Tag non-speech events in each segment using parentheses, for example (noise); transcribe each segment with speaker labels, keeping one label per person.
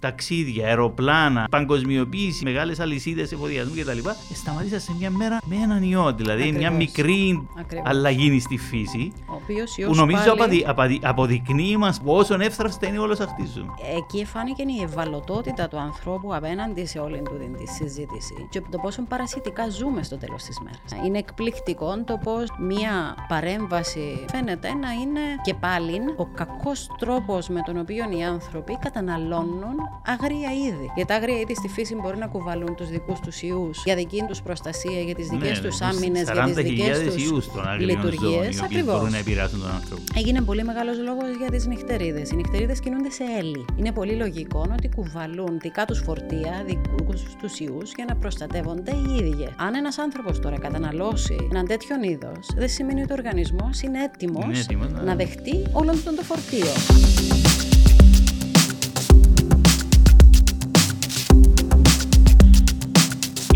Speaker 1: ταξίδια, αεροπλάνα, παγκοσμιοποίηση, μεγάλες αλυσίδες εφοδιασμού κτλ. Σταματήσαν σε μια μέρα με έναν ιό. Δηλαδή
Speaker 2: Ακριβώς.
Speaker 1: μια μικρή
Speaker 2: Ακριβώς.
Speaker 1: αλλαγή στη φύση.
Speaker 2: Ο οποίος
Speaker 1: Που
Speaker 2: ιός
Speaker 1: νομίζω
Speaker 2: πάλι-
Speaker 1: αποδει- αποδει- αποδεικνύει μας πόσο εύθραυστα είναι όλο χτίζουν.
Speaker 2: Εκεί φάνηκε η ευαλωτότητα του ανθρώπου απέναντι σε όλη του την τη συζήτηση και το πόσο παρασιτικά ζούμε στο τέλος της μέρας. Είναι εκπληκτικό το πώς μία παρέμβαση φαίνεται να είναι και πάλι ο κακός τρόπος με τον οποίο οι άνθρωποι καταναλώνουν αγρία είδη. Γιατί τα αγρία είδη στη φύση μπορεί να κουβαλούν τους δικούς τους ιούς για δική τους προστασία, για τις δικές τους άμυνες, για τις δικές τους
Speaker 1: ιούς των αγριών ζώων, οι
Speaker 2: λειτουργίες.
Speaker 1: οποίες μπορούν να επηρεάσουν τον άνθρωπο.
Speaker 2: Έγινε πολύ μεγάλος λόγος για τις νυχτερίδες. Οι νυχτερίδες κινούνται σε έλλη. Είναι πολύ λογικό ότι κουβαλούν δικά τους φορτία, δικούς τους ιούς για να προστατεύονται οι ίδιοι. Αν ένας άνθρωπος τώρα καταναλώσει έναν τέτοιον είδος, δεν σημαίνει ότι ο οργανισμός είναι έτοιμος
Speaker 1: Είναι έτοιμος, ναι.
Speaker 2: να δεχτεί όλο αυτό το φορτίο.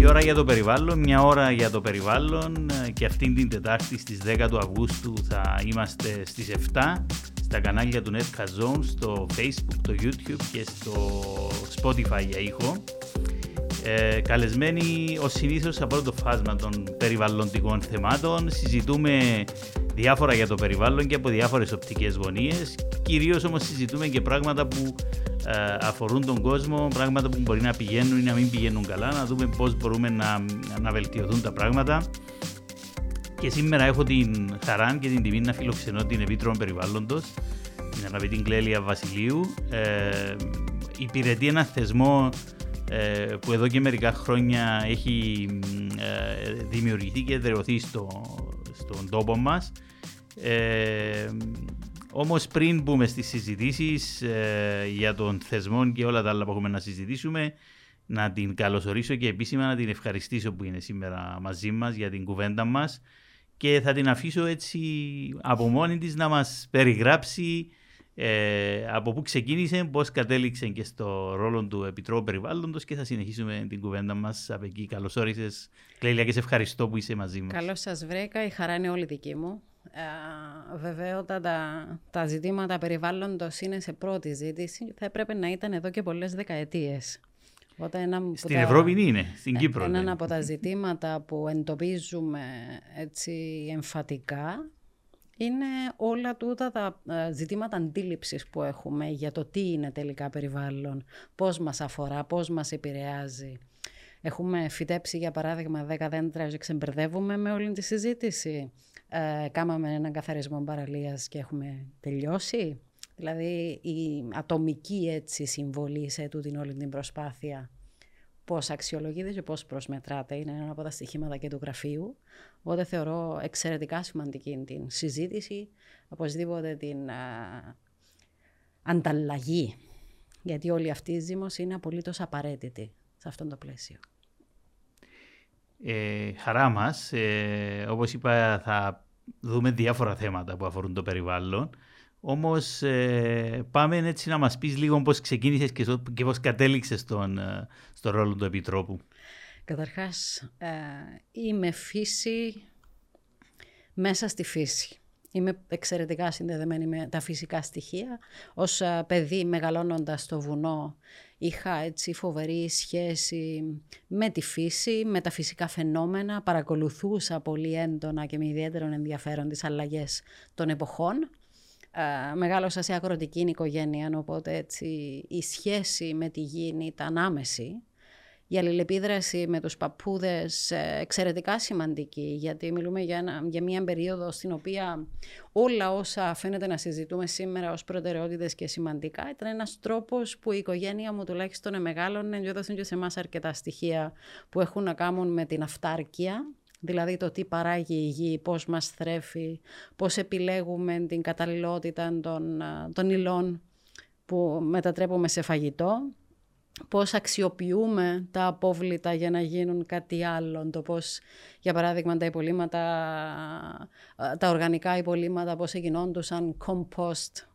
Speaker 1: Η ώρα για το περιβάλλον, μια ώρα για το περιβάλλον ε, και αυτήν την Τετάρτη στις 10 του Αυγούστου θα είμαστε στις 7 στα κανάλια του Netcast Zone, στο Facebook, το YouTube και στο Spotify για ήχο. Ε, καλεσμένοι ως συνήθως από όλο το φάσμα των περιβαλλοντικών θεμάτων. Συζητούμε διάφορα για το περιβάλλον και από διάφορες οπτικές γωνίες. Κυρίως όμως συζητούμε και πράγματα που ε, αφορούν τον κόσμο πράγματα που μπορεί να πηγαίνουν ή να μην πηγαίνουν καλά να δούμε πώς μπορούμε να, να βελτιωθούν τα πράγματα. Και σήμερα έχω την χαρά και την τιμή να φιλοξενώ την Επίτροπο Περιβάλλοντος την αγαπητή Κλέλια Βασιλείου. Ε, υπηρετεί ένα θεσμό ε, που εδώ και μερικά χρόνια έχει ε, δημιουργηθεί και εδραιωθεί στο, στον τόπο μας. Ε, όμως πριν μπούμε στις συζητήσεις ε, για τον θεσμό και όλα τα άλλα που έχουμε να συζητήσουμε, να την καλωσορίσω και επίσημα να την ευχαριστήσω που είναι σήμερα μαζί μας για την κουβέντα μας και θα την αφήσω έτσι από μόνη της να μας περιγράψει ε, από πού ξεκίνησε, πώς κατέληξε και στο ρόλο του Επιτρόπου Περιβάλλοντος και θα συνεχίσουμε την κουβέντα μας από εκεί. Καλώς όρισες, Κλέλια, και σε ευχαριστώ που είσαι μαζί μας.
Speaker 2: Καλώς σας βρήκα, η χαρά είναι όλη δική μου. Ε, βεβαίωτα τα ζητήματα περιβάλλοντος είναι σε πρώτη ζήτηση. Θα έπρεπε να ήταν εδώ και πολλές δεκαετίες. Οπότε ένα από
Speaker 1: Στην
Speaker 2: τα-
Speaker 1: Ευρώπη είναι, στην
Speaker 2: ε,
Speaker 1: Κύπρο.
Speaker 2: Έναν
Speaker 1: ναι.
Speaker 2: από τα ζητήματα που εντοπίζουμε έτσι εμφατικά είναι όλα τούτα τα ε, ζητήματα αντίληψης που έχουμε για το τι είναι τελικά περιβάλλον, πώς μας αφορά, πώς μας επηρεάζει. Έχουμε φυτέψει για παράδειγμα 10 δέντρα και ξεμπερδεύουμε με όλη τη συζήτηση. Ε, κάμαμε έναν καθαρισμό παραλίας και έχουμε τελειώσει. Δηλαδή η ατομική έτσι συμβολή σε τούτην όλη την προσπάθεια πώς αξιολογείται και πώς προσμετράται. Είναι ένα από τα στοιχήματα και του γραφείου. Οπότε θεωρώ εξαιρετικά σημαντική την συζήτηση, οπωσδήποτε την α, ανταλλαγή. Γιατί όλη αυτή η ζήμωση είναι απολύτως απαραίτητη σε αυτό το πλαίσιο.
Speaker 1: Ε, χαρά μας. Ε, όπως είπα θα δούμε διάφορα θέματα που αφορούν το περιβάλλον. Όμως ε, πάμε έτσι να μας πεις λίγο πώς ξεκίνησες και, στο- και πώς κατέληξες στον, ε, στο ρόλο του Επιτρόπου.
Speaker 2: Καταρχάς, ε, είμαι φύση μέσα στη φύση. Είμαι εξαιρετικά συνδεδεμένη με τα φυσικά στοιχεία. Ως ε, παιδί μεγαλώνοντας στο βουνό είχα έτσι φοβερή σχέση με τη φύση, με τα φυσικά φαινόμενα. Παρακολουθούσα πολύ έντονα και με ιδιαίτερο ενδιαφέρον τις αλλαγές των εποχών. Ε, μεγάλωσα σε αγροτική οικογένεια, οπότε έτσι η σχέση με τη γη ήταν άμεση. Η αλληλεπίδραση με τους παππούδες ε, εξαιρετικά σημαντική, γιατί μιλούμε για, ένα, για μια περίοδο στην οποία όλα όσα φαίνεται να συζητούμε σήμερα ως προτεραιότητες και σημαντικά ήταν ένας τρόπος που η οικογένεια μου τουλάχιστον μεγάλωνε και έδωσαν και σε εμάς αρκετά στοιχεία που έχουν να κάνουν με την αυτάρκεια, δηλαδή το τι παράγει η γη, πώς μας θρέφει, πώς επιλέγουμε την καταλληλότητα των, α, των υλών που μετατρέπουμε σε φαγητό, πώς αξιοποιούμε τα απόβλητα για να γίνουν κάτι άλλο, το πώς, για παράδειγμα, τα υπολείμματα, α, τα οργανικά υπολείμματα, πώς γινόντουσαν compost.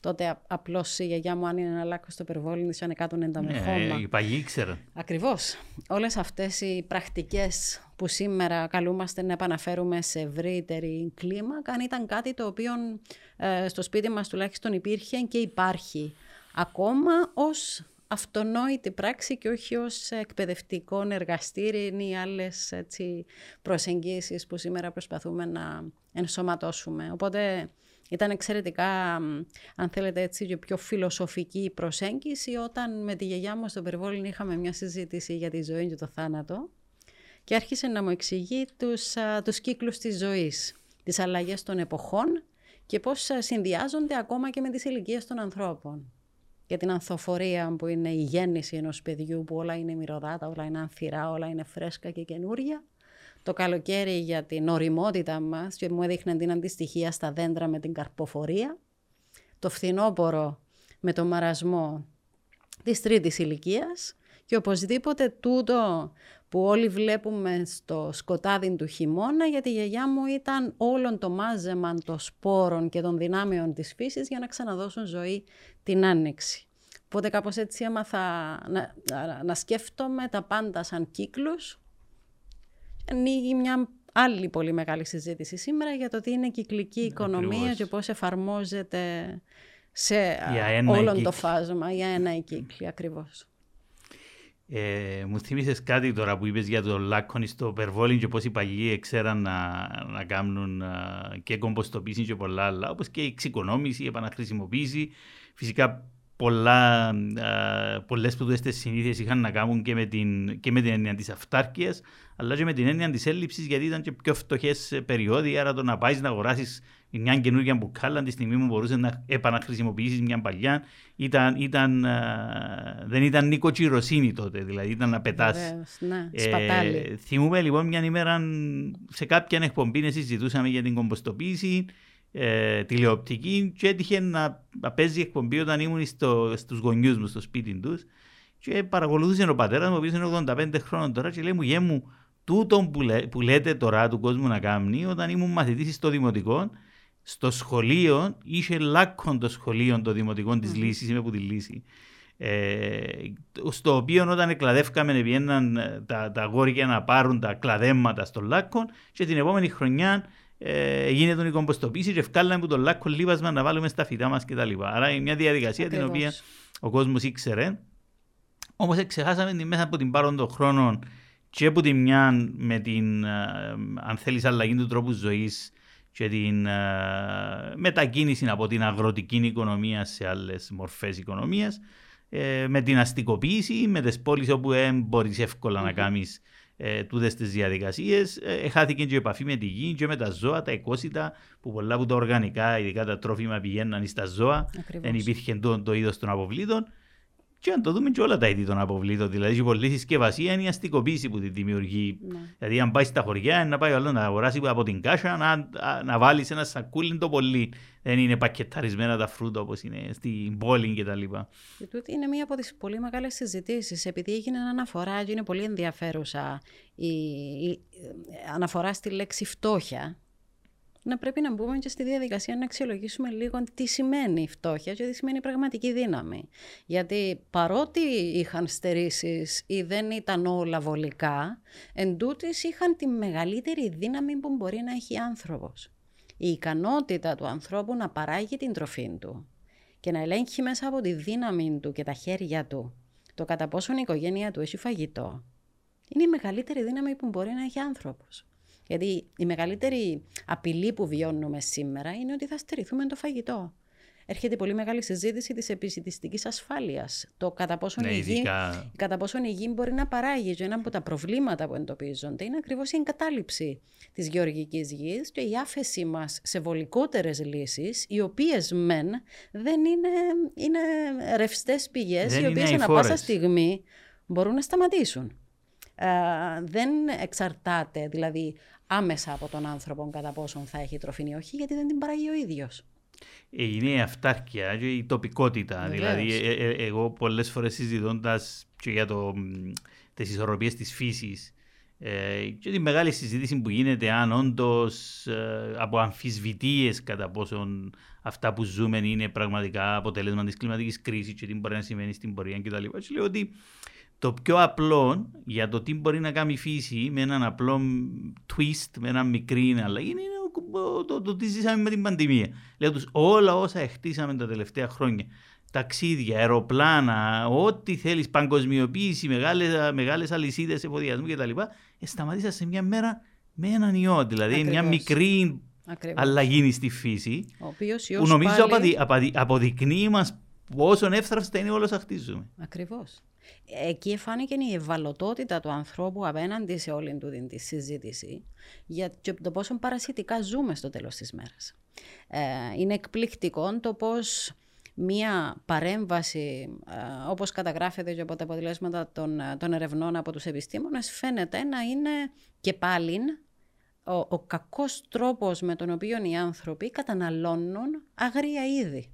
Speaker 2: Τότε α- απλώς η γιαγιά μου αν είναι να λάκκω στο περιβόλι της ανεκάτωνε τα με χώμα.
Speaker 1: Ε, οι παλιοί ήξεραν.
Speaker 2: Ακριβώς. Όλες αυτές οι πρακτικές που σήμερα καλούμαστε να επαναφέρουμε σε ευρύτερη κλίμακα αν ήταν κάτι το οποίο ε, στο σπίτι μας τουλάχιστον υπήρχε και υπάρχει ακόμα ως αυτονόητη πράξη και όχι ως εκπαιδευτικό εργαστήρι ή άλλες έτσι, προσεγγίσεις που σήμερα προσπαθούμε να ενσωματώσουμε. Οπότε ήταν εξαιρετικά, αν θέλετε έτσι, και πιο φιλοσοφική προσέγγιση όταν με τη γιαγιά μου στο περιβόλιν είχαμε μια συζήτηση για τη ζωή και το θάνατο και άρχισε να μου εξηγεί τους, τους κύκλους της ζωής, τις αλλαγές των εποχών και πώς συνδυάζονται ακόμα και με τις ηλικίες των ανθρώπων. Για την ανθοφορία που είναι η γέννηση ενός παιδιού που όλα είναι μυρωδάτα, όλα είναι ανθυρά, όλα είναι φρέσκα και καινούρια. Το καλοκαίρι για την οριμότητα μας και μου έδειχνε την αντιστοιχεία στα δέντρα με την καρποφορία. Το φθινόπωρο με το μαρασμό της τρίτης ηλικίας και οπωσδήποτε τούτο που όλοι βλέπουμε στο σκοτάδι του χειμώνα, γιατί η γιαγιά μου ήταν όλον το μάζεμα των σπόρων και των δυνάμεων της φύσης για να ξαναδώσουν ζωή την άνοιξη. Οπότε κάπως έτσι έμαθα να, να, σκέφτομαι τα πάντα σαν κύκλους. Ανοίγει μια άλλη πολύ μεγάλη συζήτηση σήμερα για το τι είναι κυκλική οικονομία και πώς εφαρμόζεται σε όλο το φάσμα για ένα η κύκλη ακριβώς.
Speaker 1: Ε, μου θύμισες κάτι τώρα που είπες για το λάκκονι στο Περβόλιν και πώς οι παλιοί ξέραν να, να κάνουν και κομποστοποίηση και πολλά άλλα, όπως και η εξοικονόμηση, η επαναχρησιμοποίηση. Φυσικά πολλά, πολλές σπουδές συνήθειες είχαν να κάνουν και με την, και με την έννοια της αυτάρκειας, αλλά και με την έννοια της έλλειψης, γιατί ήταν και πιο φτωχές περιόδοι, άρα το να πάεις να αγοράσεις μια καινούργια μπουκάλα τη στιγμή που μπορούσες να επαναχρησιμοποιήσεις μια παλιά ήταν, ήταν, δεν ήταν νοικοκυροσύνη τότε, δηλαδή ήταν να πετάς.
Speaker 2: Ναι, ε,
Speaker 1: θυμούμε λοιπόν μια ημέρα σε κάποια εκπομπή συζητούσαμε για την κομποστοποίηση ε, τηλεοπτική και έτυχε να, να παίζει εκπομπή όταν ήμουν στο, στους γονιούς μου στο σπίτι τους και παρακολουθούσε ο πατέρας μου, ο οποίος είναι 85 χρόνων τώρα και λέει μου, γέ μου, τούτο που, λέ, που λέτε τώρα του κόσμου να κάνει, όταν ήμουν μαθητής στο δημοτικό, στο σχολείο είχε λάκκον το σχολείο των δημοτικών της λύσης, είμαι που τη λύση. Ε, στο οποίο όταν εκλαδεύκαμε βγαίναν τα, τα αγόρια να πάρουν τα κλαδέματα στο λάκκον και την επόμενη χρονιά ε, γίνεται η κομποστοποίηση και ευκάλαμε που το λάκκο λίβασμα να βάλουμε στα φυτά μας κτλ. Άρα είναι μια διαδικασία Ακριβώς. την οποία ο κόσμος ήξερε. Όμως ξεχάσαμε την μέσα από την πάρον των χρόνων και από τη μια με την, ε, αν θέλεις, αλλαγή του τρόπου ζωής και την ε, μετακίνηση από την αγροτική οικονομία σε άλλες μορφές οικονομίας, ε, με την αστικοποίηση, με τις πόλεις όπου δεν μπορείς εύκολα mm-hmm. να κάνεις ε, τούτες τις διαδικασίες. Ε, χάθηκε και η επαφή με τη γη και με τα ζώα, τα εκόσιτα, που πολλά από τα οργανικά, ειδικά τα τρόφιμα πηγαίναν στα ζώα. Δεν υπήρχε το, το είδος των αποβλήτων. Και αν το δούμε και όλα τα είδη των αποβλήτων, δηλαδή η πολλή συσκευασία είναι η αστικοποίηση που τη δημιουργεί. Ναι. Δηλαδή, αν πάει στα χωριά, να πάει άλλος να αγοράσει από την κάσα, να, να βάλεις ένα σακούλι το πολύ. Δεν είναι πακεταρισμένα τα φρούτα όπως είναι στην πόλη κτλ.
Speaker 2: Και τούτη είναι μία από τις πολύ μεγάλες συζητήσεις, επειδή έγινε αναφορά και είναι πολύ ενδιαφέρουσα η, η αναφορά στη λέξη φτώχεια να πρέπει να μπούμε και στη διαδικασία να αξιολογήσουμε λίγο τι σημαίνει η φτώχεια και τι σημαίνει πραγματική δύναμη. Γιατί παρότι είχαν στερήσεις ή δεν ήταν όλα βολικά, εν είχαν τη μεγαλύτερη δύναμη που μπορεί να έχει άνθρωπος. Η ικανότητα του ανθρώπου να παράγει την τροφή του και να ελέγχει μέσα από τη δύναμη του και τα χέρια του το κατά πόσον η οικογένεια του έχει φαγητό, είναι η μεγαλύτερη δύναμη που μπορεί να έχει άνθρωπος. Γιατί η μεγαλύτερη απειλή που βιώνουμε σήμερα είναι ότι θα στερηθούμε το φαγητό. Έρχεται πολύ μεγάλη συζήτηση της επισητιστική ασφάλειας. Το κατά πόσον, ναι, η γη, κατά πόσον η γη μπορεί να παράγει. Και ένα από τα προβλήματα που εντοπίζονται είναι ακριβώς η εγκατάλειψη της γεωργικής γης και η άφεση μας σε βολικότερες λύσεις, οι οποίες μεν δεν είναι, είναι ρευστές πηγές, οι οποίες ανά πάσα στιγμή μπορούν να σταματήσουν. Ε, δεν εξαρτάται δηλαδή άμεσα από τον άνθρωπο κατά πόσον θα έχει τροφή ή όχι, γιατί δεν την παράγει ο ίδιος.
Speaker 1: Ε, είναι η αυτάρκεια και η τοπικότητα. Δηλαδή, ε, ε, εγώ πολλές φορές συζητώντας και για τις ισορροπίες της φύσης και τη μεγάλη συζήτηση που γίνεται αν όντως από αμφισβητίες κατά πόσον αυτά που ζούμε είναι πραγματικά αποτέλεσμα της κλιματικής κρίσης και τι μπορεί να σημαίνει στην πορεία κτλ. Και λέω ότι το πιο απλό για το τι μπορεί να κάνει η φύση με έναν απλό twist, με ένα μικρή αλλαγή είναι το, το, το, τι ζήσαμε με την πανδημία. Λέω τους όλα όσα χτίσαμε τα τελευταία χρόνια ταξίδια, αεροπλάνα, ό,τι θέλεις, παγκοσμιοποίηση, μεγάλες μεγάλες αλυσίδες εφοδιασμού κτλ. Ε, σταματήσα σε μια μέρα με έναν ιό. Δηλαδή
Speaker 2: Ακριβώς.
Speaker 1: μια μικρή
Speaker 2: Ακριβώς.
Speaker 1: αλλαγή στη φύση.
Speaker 2: Ο οποίος
Speaker 1: Που
Speaker 2: ιός
Speaker 1: νομίζω
Speaker 2: πάλι...
Speaker 1: αποδει, αποδει, αποδεικνύει μας πόσο εύθραυστα είναι όλο χτίζουμε.
Speaker 2: Ακριβώς. Εκεί φάνηκε η ευαλωτότητα του ανθρώπου απέναντι σε όλη του τη συζήτηση για το πόσο παρασιτικά ζούμε στο τέλος της μέρας. Ε, είναι εκπληκτικό το πώς μία παρέμβαση, ε, όπως καταγράφεται και από τα αποτελέσματα των, ε, των ερευνών από τους επιστήμονες, φαίνεται να είναι και πάλι ο, ο κακός τρόπος με τον οποίο οι άνθρωποι καταναλώνουν αγρία είδη.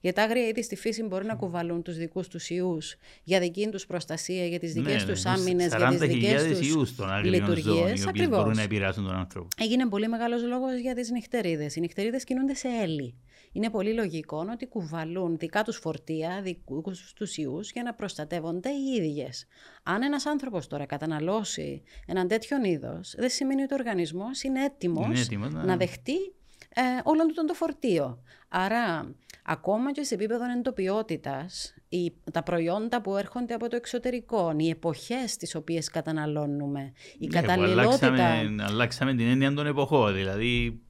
Speaker 2: Γιατί τα άγρια είδη στη φύση μπορεί να κουβαλούν τους δικούς τους ιούς για δική τους προστασία, για τις δικές
Speaker 1: ναι,
Speaker 2: τους
Speaker 1: ναι,
Speaker 2: άμυνες, για τις δικές
Speaker 1: 40.000
Speaker 2: τους
Speaker 1: ιούς των άγριων ζώων, οι
Speaker 2: λειτουργίες.
Speaker 1: οποίες μπορούν να επηρεάσουν τον άνθρωπο.
Speaker 2: Έγινε πολύ μεγάλος λόγος για τις νυχτερίδες. Οι νυχτερίδες κινούνται σε έλλη. Είναι πολύ λογικό ότι κουβαλούν δικά τους φορτία, δικούς τους ιούς για να προστατεύονται οι ίδιες. Αν ένας άνθρωπος τώρα καταναλώσει έναν τέτοιον είδος, δεν σημαίνει ότι ο οργανισμός είναι έτοιμος,
Speaker 1: Είναι έτοιμος, ναι.
Speaker 2: να δεχτεί ε, όλον του τον το φορτίο. Άρα, ακόμα και σε επίπεδο εντοπιότητας, οι, τα προϊόντα που έρχονται από το εξωτερικό, οι εποχές τις οποίες καταναλώνουμε, η
Speaker 1: Ναι, που
Speaker 2: καταλληλότητα...
Speaker 1: αλλάξαμε, αλλάξαμε την έννοια των εποχών. Δηλαδή,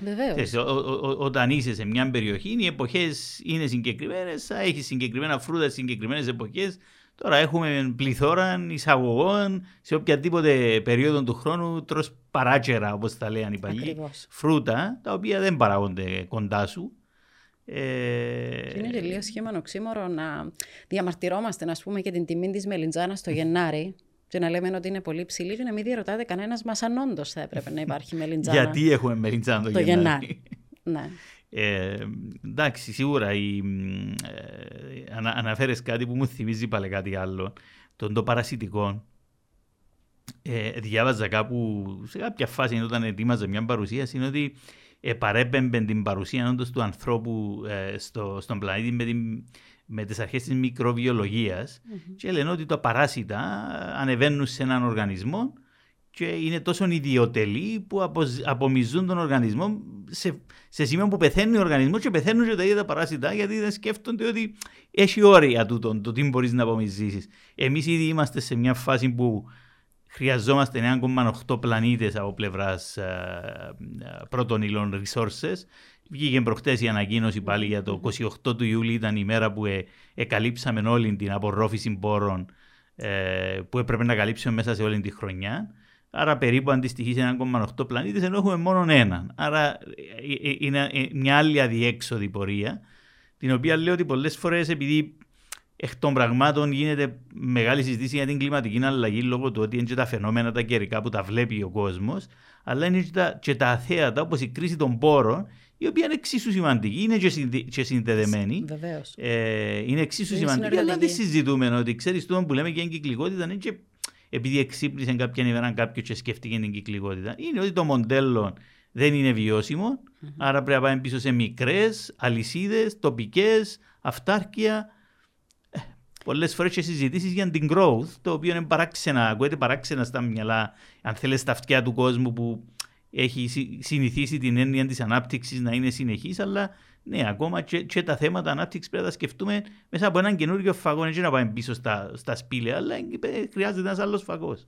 Speaker 2: Βεβαίως.
Speaker 1: ξέρεις, ο- ο- ο- όταν είσαι σε μια περιοχή, οι εποχές είναι συγκεκριμένες, θα έχεις συγκεκριμένα φρούτα σε συγκεκριμένες εποχές. Τώρα έχουμε πληθώρα εισαγωγών σε οποιαδήποτε περίοδο του χρόνου τρως παράτσερα, όπως τα λέγανε οι παλιοί.
Speaker 2: Ακριβώς.
Speaker 1: Φρούτα, τα οποία δεν παράγονται κοντά σου. Ε,
Speaker 2: Και είναι και λίγο σχήμα οξύμορο να διαμαρτυρόμαστε, να πούμε, και την τιμή της μελιτζάνα το Γενάρη και να λέμε ότι είναι πολύ ψηλή και να μην διαρωτάται κανένας μας αν όντως θα έπρεπε να υπάρχει μελιτζάνα.
Speaker 1: γιατί έχουμε μελιτζάνα το,
Speaker 2: το
Speaker 1: Γενάρη.
Speaker 2: Γενάρη. ναι.
Speaker 1: Ε, εντάξει, σίγουρα η, ε, ανα, αναφέρεις κάτι που μου θυμίζει πάλι κάτι άλλο. Τον το παρασιτικό. Ε, διάβαζα κάπου σε κάποια φάση όταν ετοίμαζα μια παρουσίαση είναι ότι επαρέπεμπε την παρουσία όντως του ανθρώπου ε, στο, στον πλανήτη με, την, με τις αρχές της μικροβιολογίας και λένε ότι τα παράσιτα ανεβαίνουν σε έναν οργανισμό και είναι τόσο ιδιωτελή που αποζ- απομυζούν τον οργανισμό σε, σε σημείο που πεθαίνει ο οργανισμός και πεθαίνουν και τα ίδια τα παράσιτα γιατί δεν σκέφτονται ότι έχει όρια τούτο, το τι μπορείς να απομυζήσεις. Εμείς ήδη είμαστε σε μια φάση που χρειαζόμαστε 9,8 πλανήτες από πλευράς πρώτων υλών resources. Βγήκε προχτές η ανακοίνωση πάλι για το 28 του Ιούλη, ήταν η μέρα που ε, εκαλύψαμε όλη την απορρόφηση πόρων ε, που έπρεπε να καλύψουμε μέσα σε όλη τη χρονιά. Άρα περίπου αντιστοιχεί σε 1,8 πλανήτες ενώ έχουμε μόνο έναν. Άρα ε, ε, είναι ε, μια άλλη αδιέξοδη πορεία την οποία λέω ότι πολλές φορές επειδή εκ των πραγμάτων γίνεται μεγάλη συζήτηση για την κλιματική αλλαγή λόγω του ότι είναι και τα φαινόμενα τα καιρικά που τα βλέπει ο κόσμος αλλά είναι και τα, και τα αθέατα όπως η κρίση των πόρων η οποία είναι εξίσου σημαντική, είναι και, συνδε, και συνδεδεμένη.
Speaker 2: Βεβαίως.
Speaker 1: Ε, είναι εξίσου
Speaker 2: Είναι
Speaker 1: σημαντική, αλλά δεν τη
Speaker 2: συνεργατική.
Speaker 1: συζητούμε. Ότι ξέρεις το που λέμε για την κυκλικότητα είναι και επειδή εξύπνησε κάποια ημέρα κάποιο και σκέφτηκε την κυκλικότητα. Είναι ότι το μοντέλο δεν είναι βιώσιμο, άρα πρέπει να πάμε πίσω σε μικρές αλυσίδες, τοπικές, αυτάρκεια. Πολλές φορές και συζητήσεις για την growth, το οποίο είναι παράξενα, ακούγεται παράξενα στα μυαλά, αν θέλεις, στα αυτιά του κόσμου που έχει συ- συνηθίσει την έννοια της ανάπτυξης να είναι συνεχής, αλλά ναι, ακόμα και, και τα θέματα ανάπτυξης πρέπει να τα σκεφτούμε μέσα από έναν καινούριο φαγό. Έτσι να πάμε πίσω στα, στα σπήλαια, αλλά ε, χρειάζεται ένας άλλος φαγός.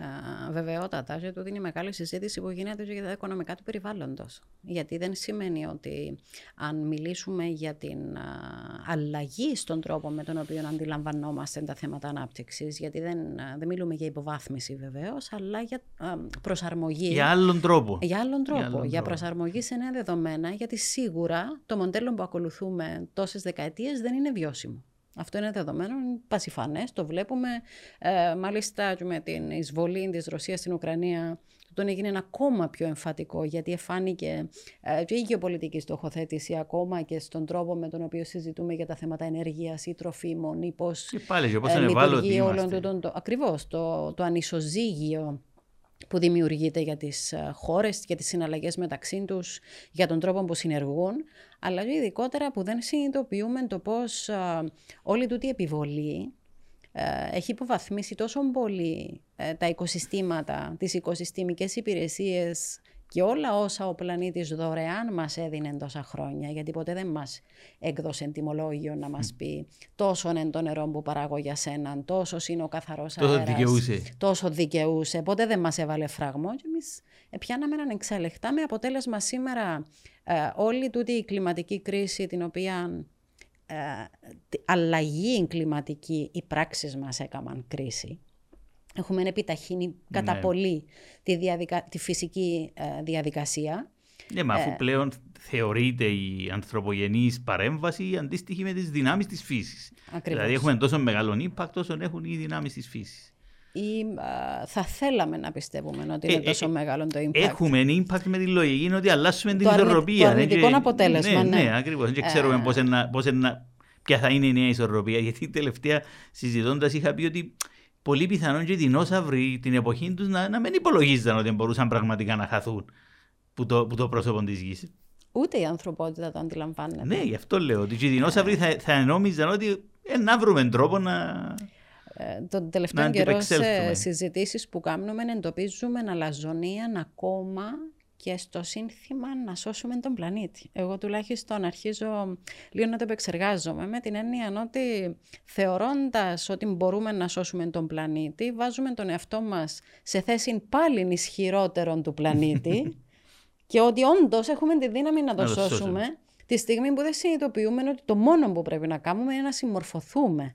Speaker 2: Α, Βεβαιότατα, και τούτη είναι η μεγάλη συζήτηση που γίνεται και για τα οικονομικά του περιβάλλοντος. Γιατί δεν σημαίνει ότι αν μιλήσουμε για την α, αλλαγή στον τρόπο με τον οποίο αντιλαμβανόμαστε τα θέματα ανάπτυξης, γιατί δεν, α, δεν μιλούμε για υποβάθμιση βεβαίως, αλλά για α, προσαρμογή.
Speaker 1: Για άλλον τρόπο.
Speaker 2: Για άλλον τρόπο, για,
Speaker 1: άλλον τρόπο.
Speaker 2: προσαρμογή σε νέα δεδομένα, γιατί σίγουρα το μοντέλο που ακολουθούμε τόσες δεκαετίες δεν είναι βιώσιμο. Αυτό είναι δεδομένο, είναι πασιφανές, το βλέπουμε. Ε, μάλιστα και με την εισβολή της Ρωσίας στην Ουκρανία, τον έγινε ακόμα πιο εμφατικό, γιατί εφάνηκε ε, και η γεωπολιτική στοχοθέτηση ακόμα και στον τρόπο με τον οποίο συζητούμε για τα θέματα ενέργειας ή τροφίμων ή πώς
Speaker 1: Και πάλι, και πώς
Speaker 2: ε,
Speaker 1: είναι ευάλωτοι
Speaker 2: λειτουργεί όλον
Speaker 1: είμαστε.
Speaker 2: τούτον το, ακριβώς, το, το ανισοζύγιο που δημιουργείται για τις ε, χώρες, για τις συναλλαγές μεταξύ τους, για τον τρόπο που συνεργούν, αλλά και ειδικότερα που δεν συνειδητοποιούμε το πώς α, όλη τούτη η επιβολή ε, έχει υποβαθμίσει τόσο πολύ ε, τα οικοσυστήματα, τις οικοσυστημικές υπηρεσίες και όλα όσα ο πλανήτης δωρεάν μας έδινε τόσα χρόνια, γιατί ποτέ δεν μας έκδοσε τιμολόγιο να μας πει τόσο είναι το νερό που παράγω για σένα, τόσο είναι ο καθαρός
Speaker 1: τόσο
Speaker 2: αέρας,
Speaker 1: δικαιούσε.
Speaker 2: τόσο δικαιούσε, ποτέ δεν μας έβαλε φραγμό και εμείς πιάναμε έναν εξέλεκτα με αποτέλεσμα σήμερα ε, όλη τούτη η κλιματική κρίση την οποία ε, αλλαγή κλιματική οι πράξεις μας έκαναν κρίση Έχουμε επιταχύνει κατά
Speaker 1: Ναι.
Speaker 2: πολύ τη, διαδικα... τη φυσική ε, διαδικασία.
Speaker 1: Ναι, μα αφού πλέον θεωρείται η ανθρωπογενής παρέμβαση αντίστοιχη με τις δυνάμεις της φύσης.
Speaker 2: Ακριβώς.
Speaker 1: Δηλαδή έχουμε τόσο μεγάλο impact όσο έχουν οι δυνάμεις της φύσης.
Speaker 2: Ή α, θα θέλαμε να πιστεύουμε ότι είναι
Speaker 1: Ε, ε,
Speaker 2: τόσο
Speaker 1: ε,
Speaker 2: μεγάλο το impact.
Speaker 1: Έχουμε impact με τη λογική είναι ότι αλλάσουμε την
Speaker 2: Το αρνη-
Speaker 1: ισορροπία.
Speaker 2: το
Speaker 1: ναι,
Speaker 2: αρνητικό
Speaker 1: και-
Speaker 2: αποτέλεσμα,
Speaker 1: Ναι,
Speaker 2: ναι.
Speaker 1: ναι, ακριβώς. Δεν ξέρουμε πώς είναι, πώς είναι, ποια θα είναι η νέα ισορροπία. (laughs) Γιατί τελευταία συζητώντας είχα πει ότι πολύ πιθανόν και οι δεινόσαυροι την εποχή τους να, να μην υπολογίζαν ότι μπορούσαν πραγματικά να χαθούν που το, που το πρόσωπο της γης.
Speaker 2: Ούτε η ανθρωπότητα το αντιλαμβάνεται.
Speaker 1: Ναι, γι' αυτό λέω ότι και οι δεινόσαυροι θα, θα νόμιζαν ότι ε, να βρούμε τρόπο να...
Speaker 2: Ε, τον τελευταίο
Speaker 1: Να
Speaker 2: καιρό
Speaker 1: αντιπεξέλθουμε.
Speaker 2: σε συζητήσεις που κάνουμε εντοπίζουμε αλαζονία ακόμα και στο σύνθημα να σώσουμε τον πλανήτη. Εγώ τουλάχιστον αρχίζω λίγο να το επεξεργάζομαι με την έννοια ότι θεωρώντας ότι μπορούμε να σώσουμε τον πλανήτη βάζουμε τον εαυτό μας σε θέση πάλι ισχυρότερον του πλανήτη (laughs) και ότι όντως έχουμε τη δύναμη να το,
Speaker 1: Να το
Speaker 2: σώσουμε,
Speaker 1: σώσουμε.
Speaker 2: τη στιγμή που δεν συνειδητοποιούμε ότι το μόνο που πρέπει να κάνουμε είναι να συμμορφωθούμε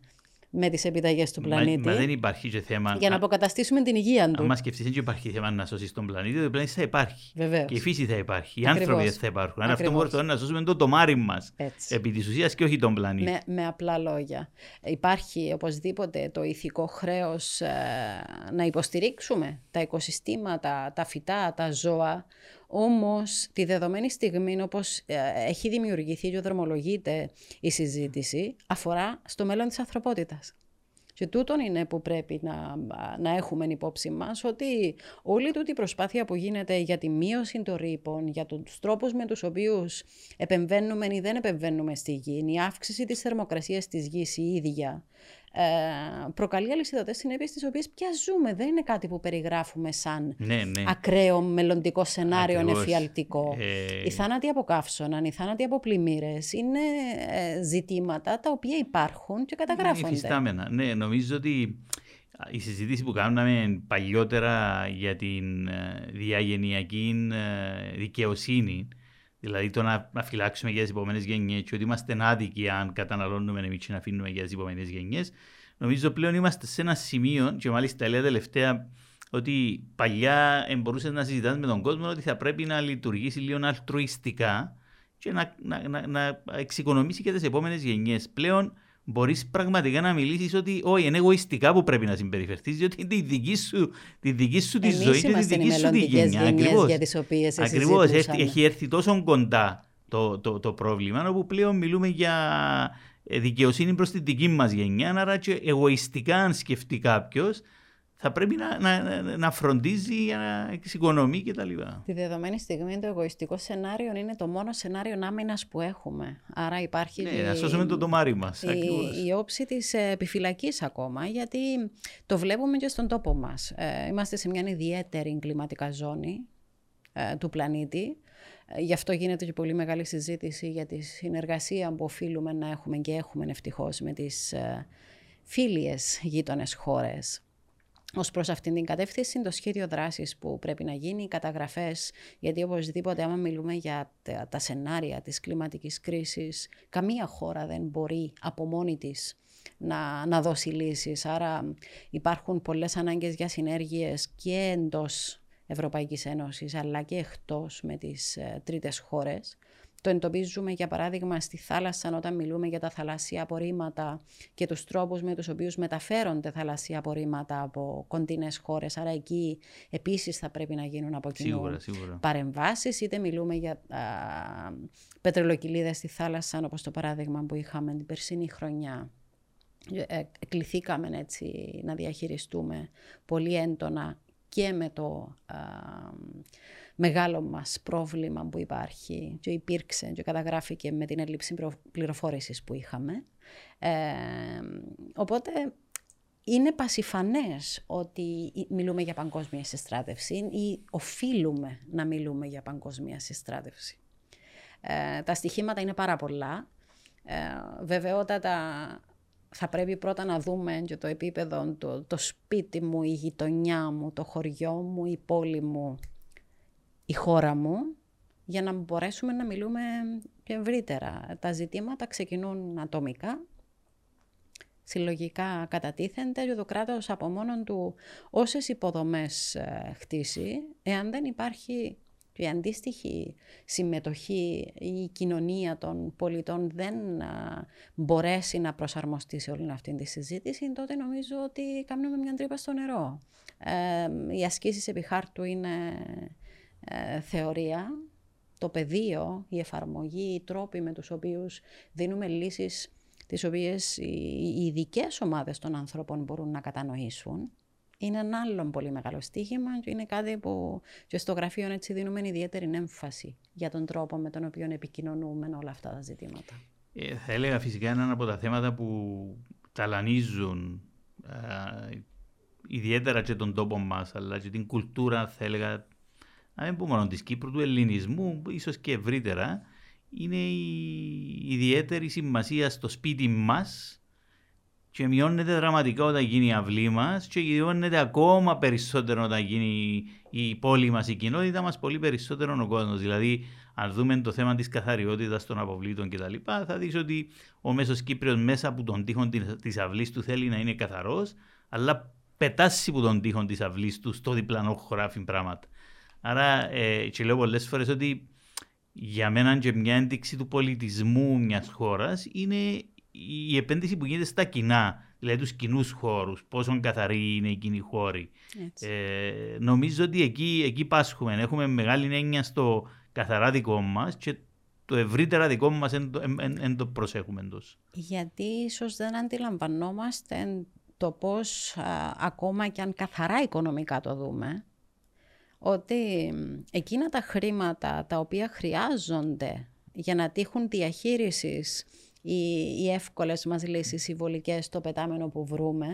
Speaker 2: με τις επιταγές του
Speaker 1: Μα,
Speaker 2: πλανήτη
Speaker 1: μα δεν υπάρχει και θέμα...
Speaker 2: για να
Speaker 1: α-
Speaker 2: αποκαταστήσουμε την υγεία του.
Speaker 1: Αν μα σκεφτείς, δεν υπάρχει θέμα να σώσεις τον πλανήτη, ο πλανήτη θα υπάρχει.
Speaker 2: Βεβαίως.
Speaker 1: Και η φύση θα υπάρχει. Οι
Speaker 2: Ακριβώς.
Speaker 1: άνθρωποι δεν θα υπάρχουν. Αν αυτό
Speaker 2: Ακριβώς.
Speaker 1: μπορούμε να σώσουμε το τομάρι μας.
Speaker 2: Έτσι.
Speaker 1: Επί της ουσίας και όχι τον πλανήτη.
Speaker 2: Με, με απλά λόγια. Υπάρχει οπωσδήποτε το ηθικό χρέος ε, να υποστηρίξουμε τα οικοσυστήματα, τα φυτά, τα ζώα. Όμως τη δεδομένη στιγμή όπως ε, έχει δημιουργηθεί και δρομολογείται η συζήτηση αφορά στο μέλλον της ανθρωπότητας. Και τούτον είναι που πρέπει να, να έχουμε υπόψη μας ότι όλη τούτη η προσπάθεια που γίνεται για τη μείωση των ρήπων, για τους τρόπους με τους οποίους επεμβαίνουμε ή δεν επεμβαίνουμε στη γη, η αύξηση της θερμοκρασίας της γης η ίδια, ε, προκαλεί αλυσιδωτές συνέπειες τις οποίες πια ζούμε. Δεν είναι κάτι που περιγράφουμε σαν
Speaker 1: Ναι, ναι.
Speaker 2: ακραίο μελλοντικό σενάριο
Speaker 1: Ακριβώς.
Speaker 2: εφιαλτικό.
Speaker 1: Ε,
Speaker 2: Οι θάνατοι από καύσωνα, οι θάνατοι από πλημμύρες είναι ε, ζητήματα τα οποία υπάρχουν και καταγράφονται.
Speaker 1: Υφιστάμενα. Ναι, νομίζω ότι η συζήτηση που κάναμε παλιότερα για την ε, διαγενειακή ε, δικαιοσύνη, δηλαδή το να, να φυλάξουμε για τις επόμενες γενιές και ότι είμαστε άδικοι αν καταναλώνουμε εμείς και να αφήνουμε για τις επόμενες γενιές, νομίζω πλέον είμαστε σε ένα σημείο, και μάλιστα έλεγα τελευταία ότι παλιά μπορούσες να συζητάς με τον κόσμο ότι θα πρέπει να λειτουργήσει λίγο αλτρουιστικά και να, να, να, να εξοικονομήσει και τις επόμενες γενιές. Πλέον μπορείς πραγματικά να μιλήσεις ότι όχι, είναι εγωιστικά που πρέπει να συμπεριφερθείς, διότι είναι η δική σου, τη δική σου τη
Speaker 2: Εμείς
Speaker 1: ζωή και τη
Speaker 2: είμαστε οι
Speaker 1: δική σου τη
Speaker 2: μελλοντικές
Speaker 1: γενιά.
Speaker 2: γενιές
Speaker 1: Ακριβώς.
Speaker 2: για τις οποίες εσείς
Speaker 1: Ακριβώς,
Speaker 2: ζητούσαμε.
Speaker 1: έχει, έχει έρθει τόσο κοντά το, το, το πρόβλημα, όπου πλέον μιλούμε για ε, δικαιοσύνη προς την δική μας γενιά, άρα και εγωιστικά αν σκεφτεί κάποιος, θα πρέπει να, να, να- να φροντίζει για να εξοικονομεί κτλ.
Speaker 2: Τη δεδομένη στιγμή το εγωιστικό σενάριο είναι το μόνο σενάριο άμυνας που έχουμε. Άρα υπάρχει
Speaker 1: Ναι,
Speaker 2: η-
Speaker 1: να σώσουμε το τομάρι μας. ακριβώς.
Speaker 2: η, η όψη της ε, επιφυλακής ακόμα, γιατί το βλέπουμε και στον τόπο μας. Ε, είμαστε σε μια ιδιαίτερη κλιματικά ζώνη ε, του πλανήτη. Ε, Γι' αυτό γίνεται και πολύ μεγάλη συζήτηση για τη συνεργασία που οφείλουμε να έχουμε και έχουμε ευτυχώς με τις ε, φίλιες γείτονες χώρες. Ω προς αυτήν την κατεύθυνση, το σχέδιο δράσης που πρέπει να γίνει, οι καταγραφές, γιατί οπωσδήποτε, άμα μιλούμε για τα, τα σενάρια της κλιματικής κρίσης, καμία χώρα δεν μπορεί από μόνη της να, να δώσει λύσεις. Άρα υπάρχουν πολλές ανάγκες για συνέργειες και εντός Ευρωπαϊκής Ένωσης αλλά και εκτός με τις ε, τρίτες χώρες. Το εντοπίζουμε για παράδειγμα στη θάλασσα όταν μιλούμε για τα θαλάσσια απορρίμματα και τους τρόπους με τους οποίους μεταφέρονται θαλάσσια απορρίμματα από κοντινές χώρες. Άρα εκεί επίσης θα πρέπει να γίνουν από κοινού
Speaker 1: Σίγουρα, σίγουρα.
Speaker 2: παρεμβάσεις, είτε μιλούμε για α, πετρελοκυλίδες στη θάλασσα, όπως το παράδειγμα που είχαμε την περσίνη χρονιά. Ε, κληθήκαμε έτσι να διαχειριστούμε πολύ έντονα και με το α, μεγάλο μας πρόβλημα που υπάρχει και υπήρξε και καταγράφηκε με την έλλειψη πληροφόρησης που είχαμε. Ε, οπότε είναι πασιφανές ότι μιλούμε για παγκόσμια συστράτευση ή οφείλουμε να μιλούμε για παγκόσμια συστράτευση. Ε, τα στοιχήματα είναι πάρα πολλά. Ε, βεβαιότατα θα πρέπει πρώτα να δούμε και το επίπεδο, το, το σπίτι μου, η γειτονιά μου, το χωριό μου, η πόλη μου, η χώρα μου, για να μπορέσουμε να μιλούμε πιο ευρύτερα. Τα ζητήματα ξεκινούν ατομικά, συλλογικά κατατίθενται και το κράτος από μόνο του όσες υποδομές ε, χτίσει, εάν δεν υπάρχει η αντίστοιχη συμμετοχή, η κοινωνία των πολιτών δεν μπορέσει να προσαρμοστεί σε όλη αυτή τη συζήτηση, τότε νομίζω ότι κάνουμε μια τρύπα στο νερό. Ε, οι ασκήσεις επί χάρτου είναι ε, θεωρία. Το πεδίο, η εφαρμογή, οι τρόποι με τους οποίους δίνουμε λύσεις τις οποίες οι ειδικές ομάδες των ανθρώπων μπορούν να κατανοήσουν είναι ένα άλλο πολύ μεγάλο στοίχημα και είναι κάτι που και στο γραφείο έτσι δίνουμε ιδιαίτερη έμφαση για τον τρόπο με τον οποίο επικοινωνούμε όλα αυτά τα ζητήματα.
Speaker 1: Ε, θα έλεγα φυσικά ένα από τα θέματα που ταλανίζουν ε, ιδιαίτερα και τον τόπο μας, αλλά και την κουλτούρα, θα έλεγα, να μην πούμε μόνο της Κύπρου, του ελληνισμού, ίσως και ευρύτερα, είναι η ιδιαίτερη σημασία στο σπίτι μας και μειώνεται δραματικά όταν γίνει η αυλή μας και μειώνεται ακόμα περισσότερο όταν γίνει η πόλη μας, η κοινότητα μας, πολύ περισσότερο ο κόσμος. Δηλαδή, αν δούμε το θέμα της καθαριότητας των αποβλήτων κτλ., θα δεις ότι ο μέσος Κύπριος μέσα από τον τείχο της αυλής του θέλει να είναι καθαρός, αλλά πετάσει από τον τείχο της αυλής του στο διπλανό χωράφι πράγματα. Άρα, ε, και λέω πολλές φορές ότι για μένα και μια ένδειξη του πολιτισμού μιας χώρας είναι η επένδυση που γίνεται στα κοινά, δηλαδή τους κοινούς χώρους, πόσο καθαροί είναι οι κοινοί χώροι. Ε, νομίζω ότι εκεί, εκεί πάσχουμε. Έχουμε μεγάλη έννοια στο καθαρά δικό μας και το ευρύτερα δικό μας δεν το προσέχουμε τόσο.
Speaker 2: Γιατί ίσως δεν αντιλαμβανόμαστε το πώς ακόμα και αν καθαρά οικονομικά το δούμε, ότι εκείνα τα χρήματα τα οποία χρειάζονται για να τύχουν διαχείρισης οι, οι εύκολες μας λύσεις, οι βολικές, στο πετάμενο που βρούμε,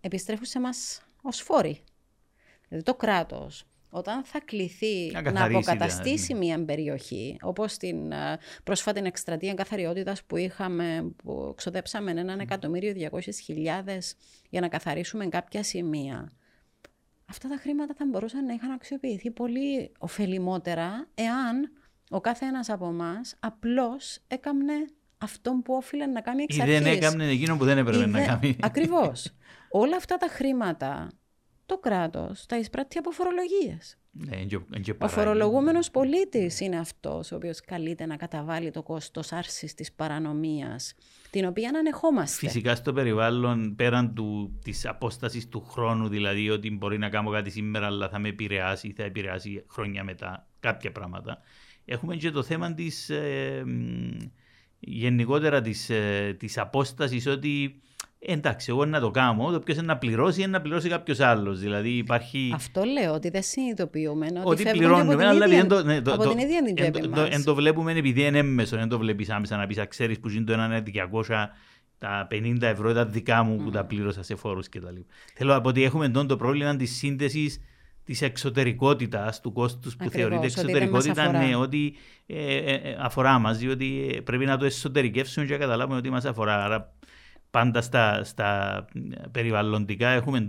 Speaker 2: επιστρέφουν σε μας ως φόροι. Δηλαδή το κράτος, όταν θα κληθεί να, να αποκαταστήσει δηλαδή. μια περιοχή, όπως την ε, πρόσφατη εκστρατεία καθαριότητας που είχαμε, που ξοδέψαμε έναν εκατομμύριο διακόσιες χιλιάδες για να καθαρίσουμε κάποια σημεία, αυτά τα χρήματα θα μπορούσαν να είχαν αξιοποιηθεί πολύ ωφελημότερα εάν ο κάθε ένας από εμάς απλώς έκαμνε αυτό που όφιλε να κάνει εξ αρχής.
Speaker 1: Ή δεν έκανε εκείνο που δεν έπρεπε να κάνει.
Speaker 2: Ακριβώς. Όλα αυτά τα χρήματα το κράτος τα εισπράττει από φορολογίες.
Speaker 1: Ναι,
Speaker 2: ο φορολογούμενος πολίτης είναι αυτός ο οποίος καλείται να καταβάλει το κόστος άρσης της παρανομίας, την οποία ανεχόμαστε.
Speaker 1: Φυσικά στο περιβάλλον, πέραν της απόστασης του χρόνου, δηλαδή ότι μπορεί να κάνω κάτι σήμερα, αλλά θα με επηρεάσει, θα επηρεάσει χρόνια μετά κάποια πράγματα. Έχουμε και το θέμα της. Ε, γενικότερα της, ε, της απόστασης ότι εντάξει, εγώ να το κάνω, το ποιος είναι να πληρώσει είναι να πληρώσει κάποιος άλλος. Δηλαδή υπάρχει.
Speaker 2: Αυτό λέω, ότι δεν συνειδητοποιούμε.
Speaker 1: Ότι, ότι πληρώνουμε, αλλά
Speaker 2: ίδια,
Speaker 1: το,
Speaker 2: ναι, το, από την ίδια την τσέπη
Speaker 1: μας. Εν το βλέπουμε επειδή είναι έμμεσο, δεν το βλέπεις άμεσα να πεις, ξέρεις που ζει το ένα 200, τα 50 ευρώ ήταν δικά μου που τα πλήρωσα σε φόρους κτλ. Θέλω να πω ότι έχουμε τον το πρόβλημα της σύνδεση της εξωτερικότητας, του κόστους που θεωρείται εξωτερικότητα, ναι, ότι ε, ε, ε, αφορά μας, διότι πρέπει να το εσωτερικεύσουμε και να καταλάβουμε ότι μας αφορά. Άρα, πάντα στα, στα περιβαλλοντικά έχουμε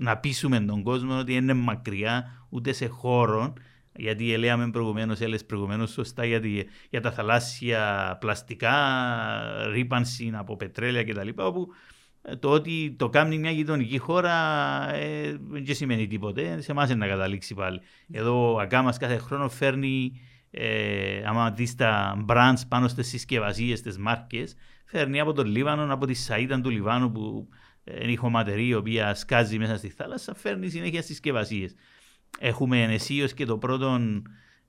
Speaker 1: να πείσουμε τον κόσμο ότι είναι μακριά ούτε σε χώρο. Γιατί λέμε προηγουμένως, έλεγες προηγουμένως σωστά για, για τα θαλάσσια πλαστικά, ρήπανση από πετρέλαια κτλ. Όπου το ότι το κάνει μια γειτονική χώρα ε, δεν σημαίνει τίποτε. Σε εμάς να καταλήξει πάλι. Εδώ ο Αγκάμα κάθε χρόνο φέρνει, ε, άμα δεις τα brands πάνω στις συσκευασίες, στις μάρκες, φέρνει από τον Λίβανο, από τη Σαΐτα του Λιβάνου που είναι η χωματερή η οποία σκάζει μέσα στη θάλασσα, φέρνει συνέχεια συσκευασίες. Έχουμε ενεσίως και το πρώτο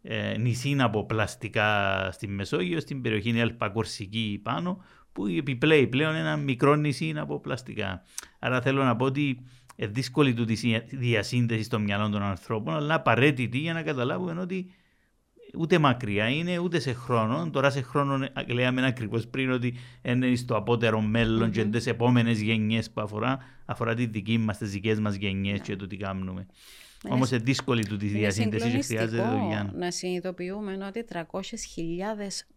Speaker 1: ε, νησί από πλαστικά στη Μεσόγειο, στην περιοχή Ελπα Κορσική πάνω, που επιπλέει πλέον ένα μικρό νησί από πλαστικά. Άρα θέλω να πω ότι είναι δύσκολη του διασύνδεση στο μυαλό των ανθρώπων, αλλά απαραίτητη για να καταλάβουμε ότι ούτε μακριά είναι, ούτε σε χρόνο. Τώρα σε χρόνο λέμε ακριβώς πριν ότι είναι στο απότερο μέλλον mm-hmm. και τι επόμενες γενιές που αφορά, αφορά τη δική μας, τις δικές μας γενιές yeah. και το τι κάνουμε. Ναι. Όμως είναι δύσκολη του τη διασύνδεση και χρειάζεται δουλειά.
Speaker 2: Να συνειδητοποιούμε ότι 300.000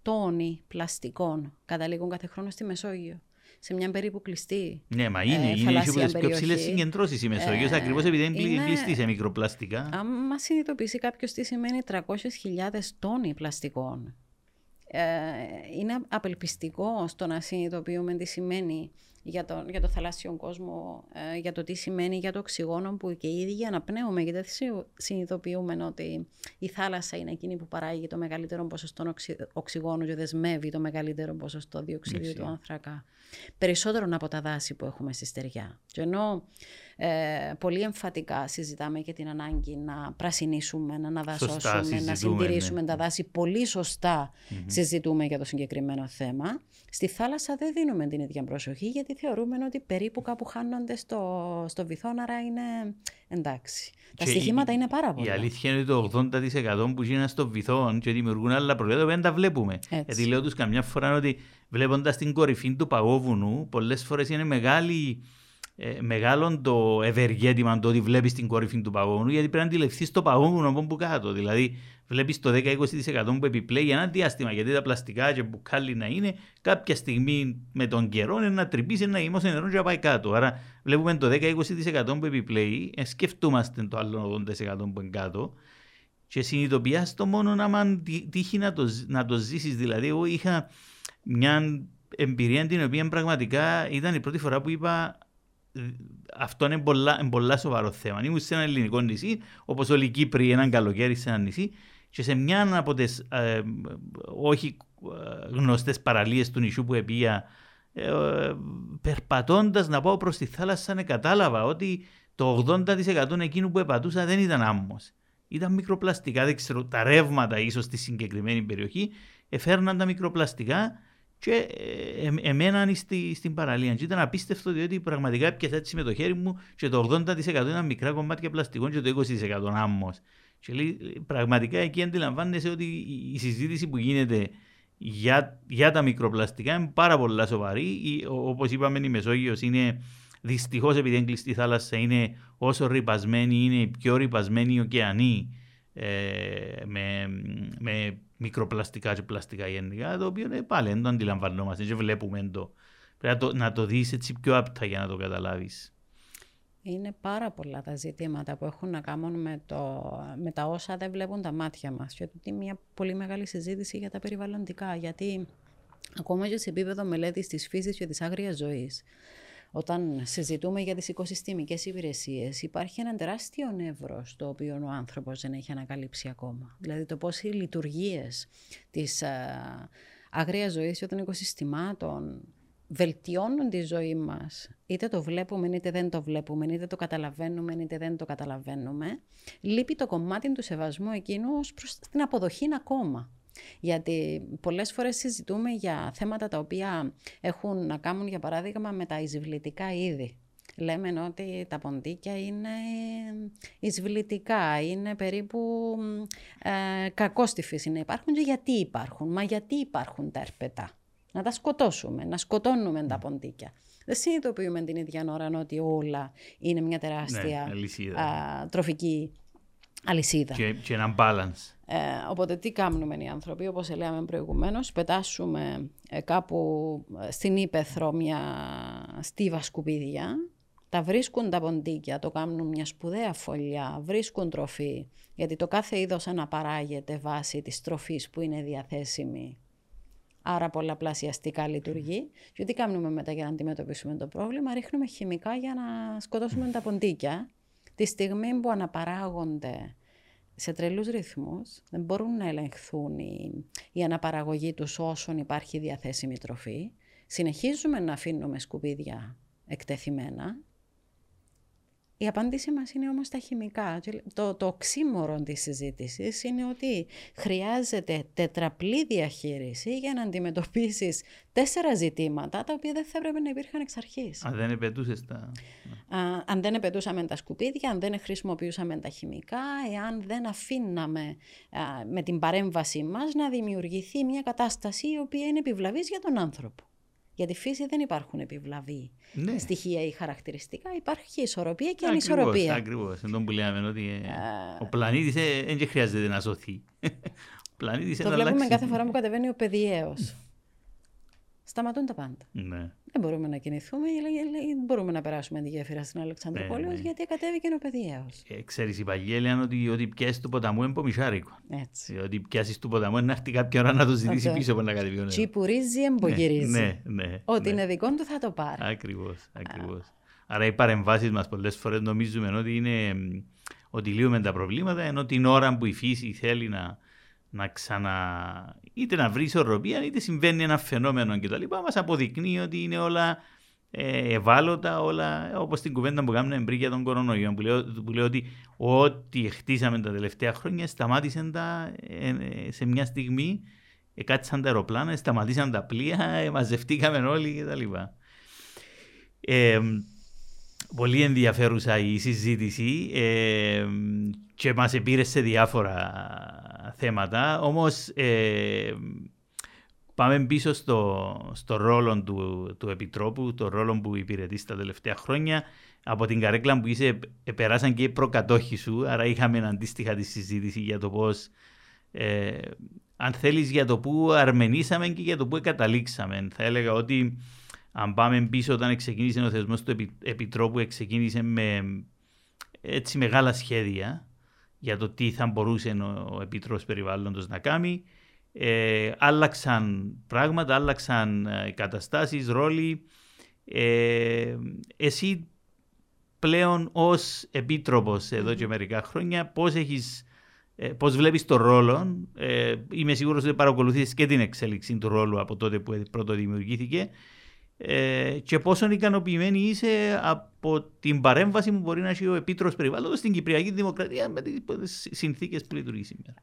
Speaker 2: τόνοι πλαστικών καταλήγουν κάθε χρόνο στη Μεσόγειο σε μια περίπου κλειστή.
Speaker 1: Ναι, μα είναι. Ε, είναι οι πιο ψηλές συγκεντρώσεις η Μεσόγειος, ε, ακριβώς επειδή είναι, είναι κλειστή σε μικροπλαστικά.
Speaker 2: Αν μας συνειδητοποιήσει κάποιος τι σημαίνει 300.000 τόνοι πλαστικών, ε, είναι απελπιστικό στο να συνειδητοποιούμε τι σημαίνει για το, για το θαλάσσιο κόσμο, ε, για το τι σημαίνει για το οξυγόνο που και οι ίδιοι αναπνέουμε, γιατί συνειδητοποιούμε ότι η θάλασσα είναι εκείνη που παράγει το μεγαλύτερο ποσοστό οξυγόνου και δεσμεύει το μεγαλύτερο ποσοστό διοξιδίου του άνθρακα. Περισσότερο από τα δάση που έχουμε στη στεριά. Και ενώ ε, πολύ εμφατικά συζητάμε για την ανάγκη να πρασινίσουμε, να αναδασώσουμε, να συντηρήσουμε ναι. τα δάση. Πολύ συζητούμε για το συγκεκριμένο θέμα. Στη θάλασσα δεν δίνουμε την ίδια προσοχή γιατί θεωρούμε ότι περίπου κάπου χάνονται στο, στο βυθό, άρα είναι εντάξει. τα στοιχήματα είναι πάρα πολλά.
Speaker 1: Η αλήθεια είναι ότι το 80% που γίνανε στο βυθό και δημιουργούν άλλα προϊόντα δεν τα βλέπουμε. Έτσι. Γιατί λέω τους καμιά φορά ότι βλέποντας την κορυφή του παγόβουνου, πολλές φορές είναι μεγάλη ε, μεγάλο το ευεργέτημα το ότι βλέπεις την κορυφή του παγόβουνου, γιατί πρέπει να αντιληφθείς το παγόβουνο από που κάτω. Δηλαδή, βλέπεις το 10-20% που επιπλέει για ένα διάστημα. Γιατί τα πλαστικά και μπουκάλι να είναι, κάποια στιγμή με τον καιρό είναι να τρυπήσει ένα γεμίσει νερό και να πάει κάτω. Άρα, βλέπουμε το 10-20% που επιπλέει, ε, σκεφτούμαστε το άλλο 80% που είναι κάτω. Και συνειδητοποιεί το μόνο να τύχει να το, να το ζήσεις. Δηλαδή, εγώ είχα μια εμπειρία την οποία πραγματικά ήταν η πρώτη φορά που είπα αυτό είναι πολλά, είναι πολλά σοβαρό θέμα. Ήμουν σε ένα ελληνικό νησί, όπως όλοι οι Κύπροι, έναν καλοκαίρι σε ένα νησί, και σε μια από τις ε, όχι ε, γνωστές παραλίες του νησιού που επία, ε, περπατώντας να πάω προς τη θάλασσα, κατάλαβα ότι το 80% εκείνου που επατούσα δεν ήταν άμμος. Ήταν μικροπλαστικά, δεν ξέρω, τα ρεύματα ίσως στη συγκεκριμένη περιοχή εφέρναν τα μικροπλαστικά και ε, ε, εμένα στη, στην παραλία. Και ήταν απίστευτο διότι πραγματικά έπιασα έτσι με το χέρι μου και το 80% ήταν μικρά κομμάτια πλαστικών και το 20% άμμος. Και λέει, πραγματικά εκεί αντιλαμβάνεσαι ότι η συζήτηση που γίνεται για, για τα μικροπλαστικά είναι πάρα πολύ σοβαρή. Όπως είπαμε, η Μεσόγειος είναι δυστυχώς επειδή είναι κλειστή θάλασσα, είναι όσο ρηπασμένη είναι η πιο ρηπασμένη ωκεανή ε, με, με μικροπλαστικά και πλαστικά γενικά, το οποίο ε, πάλι δεν το αντιλαμβανόμαστε και βλέπουμε το. Πρέπει να το, να το δεις έτσι πιο απτά για να το καταλάβεις.
Speaker 2: Είναι πάρα πολλά τα ζητήματα που έχουν να κάνουν με, το, με τα όσα δεν βλέπουν τα μάτια μας. Και είναι μια πολύ μεγάλη συζήτηση για τα περιβαλλοντικά. Γιατί ακόμα και σε επίπεδο μελέτης της φύσης και της άγριας ζωής, όταν συζητούμε για τις οικοσυστημικές υπηρεσίες, υπάρχει ένα τεράστιο νεύρος το οποίο ο άνθρωπος δεν έχει ανακαλύψει ακόμα. Δηλαδή το πώς οι λειτουργίες της α, αγρίας ζωής και των οικοσυστημάτων βελτιώνουν τη ζωή μας, είτε το βλέπουμε είτε δεν το βλέπουμε, είτε το καταλαβαίνουμε είτε δεν το καταλαβαίνουμε, λείπει το κομμάτι του σεβασμού εκείνου ως προς την αποδοχή ακόμα. Γιατί πολλές φορές συζητούμε για θέματα τα οποία έχουν να κάνουν, για παράδειγμα, με τα εισβλητικά είδη. Λέμε ότι τα ποντίκια είναι εισβλητικά, είναι περίπου ε, κακό στη φύση να υπάρχουν και γιατί υπάρχουν; Μα γιατί υπάρχουν τα ερπετά; Να τα σκοτώσουμε, να σκοτώνουμε τα ποντίκια. Δεν συνειδητοποιούμε την ίδια ώρα ότι όλα είναι μια τεράστια ναι, τροφική αλυσίδα.
Speaker 1: Και, και ένα balance.
Speaker 2: Ε, οπότε τι κάνουμε οι άνθρωποι, όπως λέμε προηγουμένως, πετάσουμε ε, κάπου ε, στην ύπεθρο μια στίβα σκουπίδια, τα βρίσκουν τα ποντίκια, το κάνουν μια σπουδαία φωλιά, βρίσκουν τροφή, γιατί το κάθε είδος αναπαράγεται βάσει της τροφής που είναι διαθέσιμη. Άρα πολλαπλασιαστικά λειτουργεί. Και τι κάνουμε μετά για να αντιμετωπίσουμε το πρόβλημα, ρίχνουμε χημικά για να σκοτώσουμε τα ποντίκια. Τη στιγμή που αναπαράγονται σε τρελούς ρυθμούς, δεν μπορούν να ελεγχθούν η, η αναπαραγωγή τους όσων υπάρχει διαθέσιμη τροφή. Συνεχίζουμε να αφήνουμε σκουπίδια εκτεθειμένα Η απάντηση μας είναι όμως τα χημικά. Το, το οξύμορο της συζήτησης είναι ότι χρειάζεται τετραπλή διαχείριση για να αντιμετωπίσεις τέσσερα ζητήματα τα οποία δεν θα έπρεπε να υπήρχαν εξ αρχής.
Speaker 1: Αν δεν επαιτούσες τα...
Speaker 2: αν δεν επαιτούσαμε τα σκουπίδια, αν δεν χρησιμοποιούσαμε τα χημικά, εάν δεν αφήναμε με την παρέμβασή μας να δημιουργηθεί μια κατάσταση η οποία είναι επιβλαβής για τον άνθρωπο. Για τη φύση δεν υπάρχουν επιβλαβή ναι. στοιχεία ή χαρακτηριστικά. Υπάρχει ισορροπία και ανισορροπία.
Speaker 1: Ακριβώς. Εν που λέμε ότι ε, ο πλανήτης δεν χρειάζεται να σωθεί. (laughs)
Speaker 2: το βλέπουμε κάθε φορά που κατεβαίνει ο παιδιαίος σταματούν τα πάντα.
Speaker 1: Ναι.
Speaker 2: Δεν μπορούμε να κινηθούμε, δεν μπορούμε να περάσουμε τη γέφυρα στην Αλεξανδρούπολη, ναι, ναι. γιατί κατέβηκε ο παιδιαίο.
Speaker 1: Ε, ξέρεις, η Παγγέλη λένε ότι ό,τι πιάσεις του ποταμού είναι πομισάρικο.
Speaker 2: Έτσι.
Speaker 1: Ότι πιάσεις του ποταμού είναι να έρθει κάποια ώρα να το ζητήσει Αυτό. πίσω από να κατεβεί ο
Speaker 2: νερό. πουρίζει, εμπογυρίζει.
Speaker 1: Ναι, ναι, ναι,
Speaker 2: Ό,τι
Speaker 1: ναι.
Speaker 2: είναι δικό του θα το πάρει.
Speaker 1: Ακριβώς. Ακριβώς. Άρα οι παρεμβάσεις μας πολλές φορές νομίζουμε ότι είναι ότι λύουμε τα προβλήματα, ενώ την ώρα που η φύση θέλει να, να ξανα... είτε να βρεις ισορροπία είτε συμβαίνει ένα φαινόμενο κτλ. Μας αποδεικνύει ότι είναι όλα ε, ευάλωτα, όλα όπως την κουβέντα που κάνουμε πριν για τον κορονοϊό. Που λέω, που λέω ότι ό,τι χτίσαμε τα τελευταία χρόνια σταμάτησαν τα, ε, ε, σε μια στιγμή. Κάτσαν τα αεροπλάνα, σταματήσαν τα πλοία, μαζευτήκαμε όλοι κτλ. Ε, πολύ ενδιαφέρουσα η συζήτηση ε, και μας επήρε σε διάφορα θέματα, όμως ε, πάμε πίσω στο, στο ρόλο του, του Επιτρόπου, το ρόλο που υπηρετείς στα τελευταία χρόνια. Από την καρέκλα που είσαι, περάσαν και οι προκατόχοι σου, άρα είχαμε αντίστοιχα τη συζήτηση για το πώς, ε, αν θέλεις, για το που αρμενήσαμε και για το που καταλήξαμε. Θα έλεγα ότι αν πάμε πίσω όταν ξεκίνησε ο θεσμός του Επιτρόπου, ξεκίνησε με έτσι μεγάλα σχέδια για το τι θα μπορούσε ο Επίτροπος Περιβάλλοντος να κάνει. Ε, άλλαξαν πράγματα, άλλαξαν ε, καταστάσεις, ρόλοι. Ε, εσύ πλέον ως Επίτροπος εδώ και μερικά χρόνια πώς έχεις ε, Πώς βλέπεις το ρόλο, ε, είμαι σίγουρος ότι παρακολουθείς και την εξέλιξη του ρόλου από τότε που πρώτο δημιουργήθηκε ε, και πόσο ικανοποιημένη είσαι από την παρέμβαση που μπορεί να έχει ο Επίτροπος Περιβάλλοντος στην Κυπριακή Δημοκρατία με τις συνθήκες που λειτουργεί σήμερα;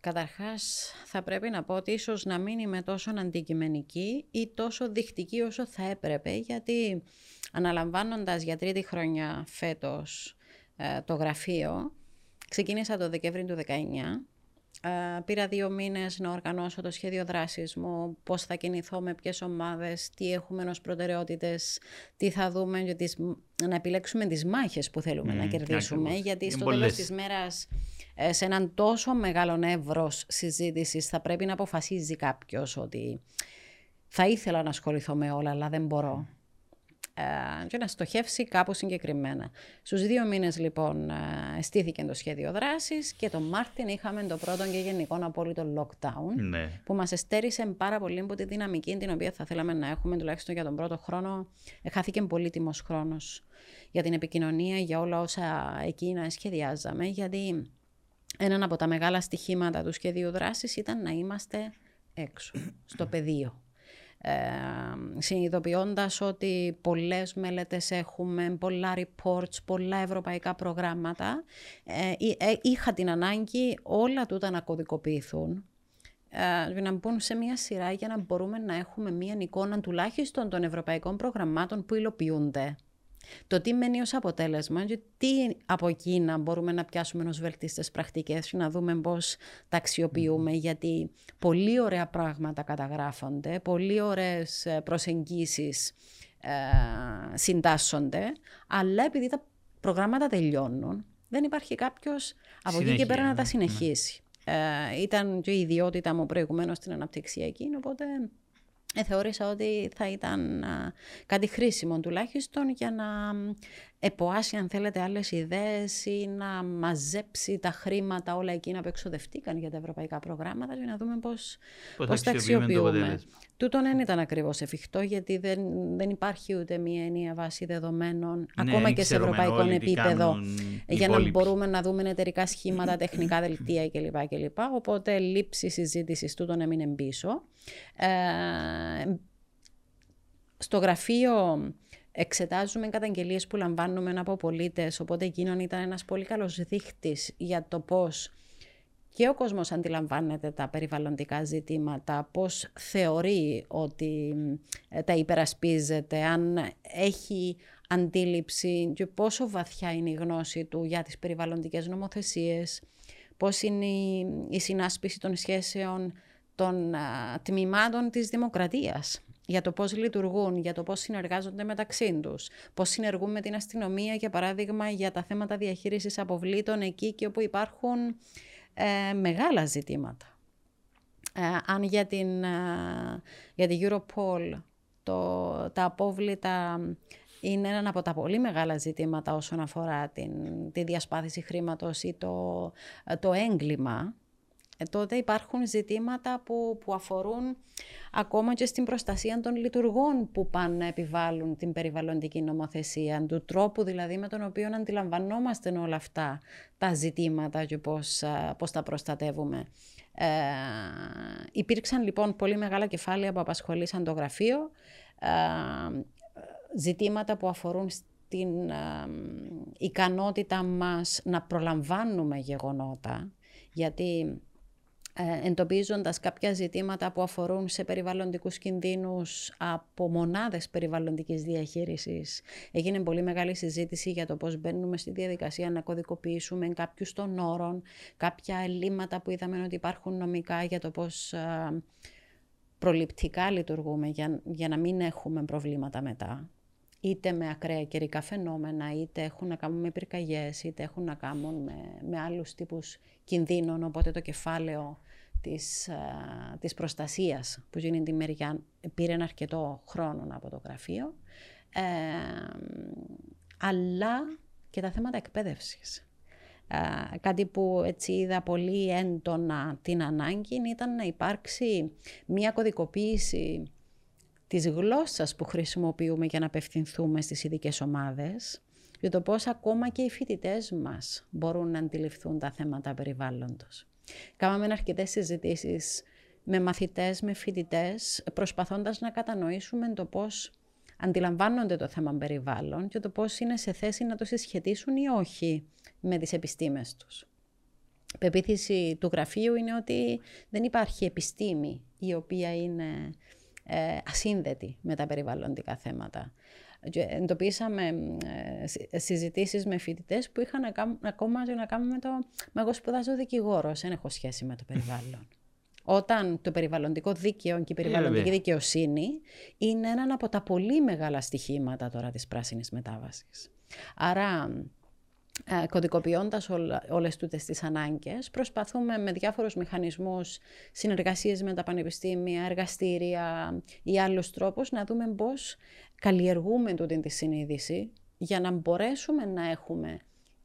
Speaker 2: Καταρχάς, θα πρέπει να πω ότι ίσως να μην είμαι τόσο αντικειμενική ή τόσο δεικτική όσο θα έπρεπε, γιατί αναλαμβάνοντας για τρίτη χρονιά φέτος ε, το γραφείο, ξεκίνησα το Δεκέμβρη του 2019 ε, πήρα δύο μήνες να οργανώσω το σχέδιο δράσης μου, πώς θα κινηθώ με ποιες ομάδες, τι έχουμε ως προτεραιότητες, τι θα δούμε, για τις, να επιλέξουμε τις μάχες που θέλουμε να κερδίσουμε, γιατί στο τέλος της μέρας ε, σε έναν τόσο μεγάλο εύρος συζήτησης θα πρέπει να αποφασίζει κάποιος ότι θα ήθελα να ασχοληθώ με όλα, αλλά δεν μπορώ. Ε, και να στοχεύσει κάπου συγκεκριμένα. Στους δύο μήνες λοιπόν ε, στήθηκε το σχέδιο δράσης και τον Μάρτιν είχαμε το πρώτο και γενικό απόλυτο lockdown
Speaker 1: ναι.
Speaker 2: που μας εστέρισε πάρα πολύ από τη δυναμική την οποία θα θέλαμε να έχουμε τουλάχιστον για τον πρώτο χρόνο. Χάθηκε πολύτιμος χρόνος για την επικοινωνία, για όλα όσα εκείνα σχεδιάζαμε γιατί ένα από τα μεγάλα στοιχήματα του σχεδίου δράσης ήταν να είμαστε έξω, στο πεδίο ε, συνειδητοποιώντας ότι πολλές μελέτες έχουμε, πολλά reports, πολλά ευρωπαϊκά προγράμματα, ε, ε, είχα την ανάγκη όλα τούτα να κωδικοποιηθούν ε, να μπουν σε μια σειρά για να μπορούμε να έχουμε μια εικόνα τουλάχιστον των ευρωπαϊκών προγραμμάτων που υλοποιούνται. Το τι μένει ως αποτέλεσμα και τι από εκείνα μπορούμε να πιάσουμε ως βελτίστες πρακτικές και να δούμε πώς τα αξιοποιούμε γιατί πολύ ωραία πράγματα καταγράφονται, πολύ ωραίες ε, προσεγγίσεις ε, συντάσσονται, αλλά επειδή τα προγράμματα τελειώνουν, δεν υπάρχει κάποιος από εκεί και πέρα να τα ναι. συνεχίσει. Ε, ήταν και η ιδιότητα μου προηγουμένως στην αναπτυξιακή, οπότε ε, θεώρησα ότι θα ήταν κάτι χρήσιμο τουλάχιστον για να εποάσει αν θέλετε άλλες ιδέες ή να μαζέψει τα χρήματα όλα εκείνα που εξοδευτήκαν για τα ευρωπαϊκά προγράμματα για να δούμε πώς, πώς, τα αξιοποιούμε. Τούτο δεν ήταν ακριβώς εφικτό γιατί δεν, δεν υπάρχει ούτε μία ενιαία βάση δεδομένων ναι, ακόμα και σε ευρωπαϊκό επίπεδο για να μπορούμε να δούμε εταιρικά σχήματα, τεχνικά δελτία κλπ. κλπ. Οπότε λήψη συζήτησης τούτον έμεινε πίσω. Ε, στο γραφείο εξετάζουμε καταγγελίες που λαμβάνουμε από πολίτες, οπότε εκείνον ήταν ένας πολύ καλός δείχτης για το πώς και ο κόσμος αντιλαμβάνεται τα περιβαλλοντικά ζητήματα, πώς θεωρεί ότι ε, τα υπερασπίζεται, αν έχει αντίληψη και πόσο βαθιά είναι η γνώση του για τις περιβαλλοντικές νομοθεσίες, πώς είναι η συνάσπιση των σχέσεων των τμήματων της δημοκρατίας για το πώς λειτουργούν, για το πώς συνεργάζονται μεταξύ τους, πώς συνεργούν με την αστυνομία, για παράδειγμα, για τα θέματα διαχείρισης αποβλήτων εκεί και όπου υπάρχουν ε, μεγάλα ζητήματα. Ε, αν για την, ε, για την Europol το, τα απόβλητα είναι ένα από τα πολύ μεγάλα ζητήματα όσον αφορά την, τη διασπάθηση χρήματος ή το, το έγκλημα, ε, τότε υπάρχουν ζητήματα που, που αφορούν ακόμα και στην προστασία των λειτουργών που πάνε να επιβάλλουν την περιβαλλοντική νομοθεσία, του τρόπου δηλαδή με τον οποίο αντιλαμβανόμαστε όλα αυτά τα ζητήματα και πώς, πώς τα προστατεύουμε. Ε, υπήρξαν λοιπόν πολύ μεγάλα κεφάλαια που απασχολήσαν το γραφείο, ε, ζητήματα που αφορούν στην ε, ικανότητα μας να προλαμβάνουμε γεγονότα, γιατί ε, εντοπίζοντας κάποια ζητήματα που αφορούν σε περιβαλλοντικούς κινδύνους από μονάδες περιβαλλοντικής διαχείρισης. Έγινε πολύ μεγάλη συζήτηση για το πώς μπαίνουμε στη διαδικασία να κωδικοποιήσουμε κάποιους των όρων, κάποια ελλείμματα που είδαμε ότι υπάρχουν νομικά για το πώς προληπτικά λειτουργούμε για, για να μην έχουμε προβλήματα μετά είτε με ακραία καιρικά φαινόμενα, είτε έχουν να κάνουν με πυρκαγιές, είτε έχουν να κάνουν με, με άλλους τύπους κινδύνων, οπότε το κεφάλαιο της, α, της προστασίας που γίνει τη μεριά πήρε ένα αρκετό χρόνο από το γραφείο, ε, αλλά και τα θέματα εκπαίδευσης. Ε, κάτι που έτσι είδα πολύ έντονα την ανάγκη ήταν να υπάρξει μια κωδικοποίηση της γλώσσας που χρησιμοποιούμε για να απευθυνθούμε στις ειδικές ομάδες, για το πώς ακόμα και οι φοιτητές μας μπορούν να αντιληφθούν τα θέματα περιβάλλοντος. Κάναμε αρκετές συζητήσεις με μαθητές, με φοιτητές, προσπαθώντας να κατανοήσουμε το πώς αντιλαμβάνονται το θέμα περιβάλλον και το πώς είναι σε θέση να το συσχετίσουν ή όχι με τις επιστήμες τους. Η πεποίθηση του γραφείου είναι ότι δεν υπάρχει επιστήμη η οποία είναι ε, ασύνδετη με τα περιβαλλοντικά θέματα. Και εντοπίσαμε ε, συζητήσεις με φοιτητές που είχαν ακόμα και να κάνουν με το «Μα εγώ σπουδάζω δικηγόρο, δεν έχω σχέση με το περιβάλλον». Όταν το περιβαλλοντικό δίκαιο και η περιβαλλοντική δικαιοσύνη είναι ένα από τα πολύ μεγάλα στοιχήματα τώρα της πράσινης μετάβασης. Άρα ε, κωδικοποιώντας όλα, όλες τούτες τις ανάγκες, προσπαθούμε με διάφορους μηχανισμούς, συνεργασίες με τα πανεπιστήμια, εργαστήρια ή άλλους τρόπους να δούμε πώς καλλιεργούμε τούτη τη συνείδηση για να μπορέσουμε να έχουμε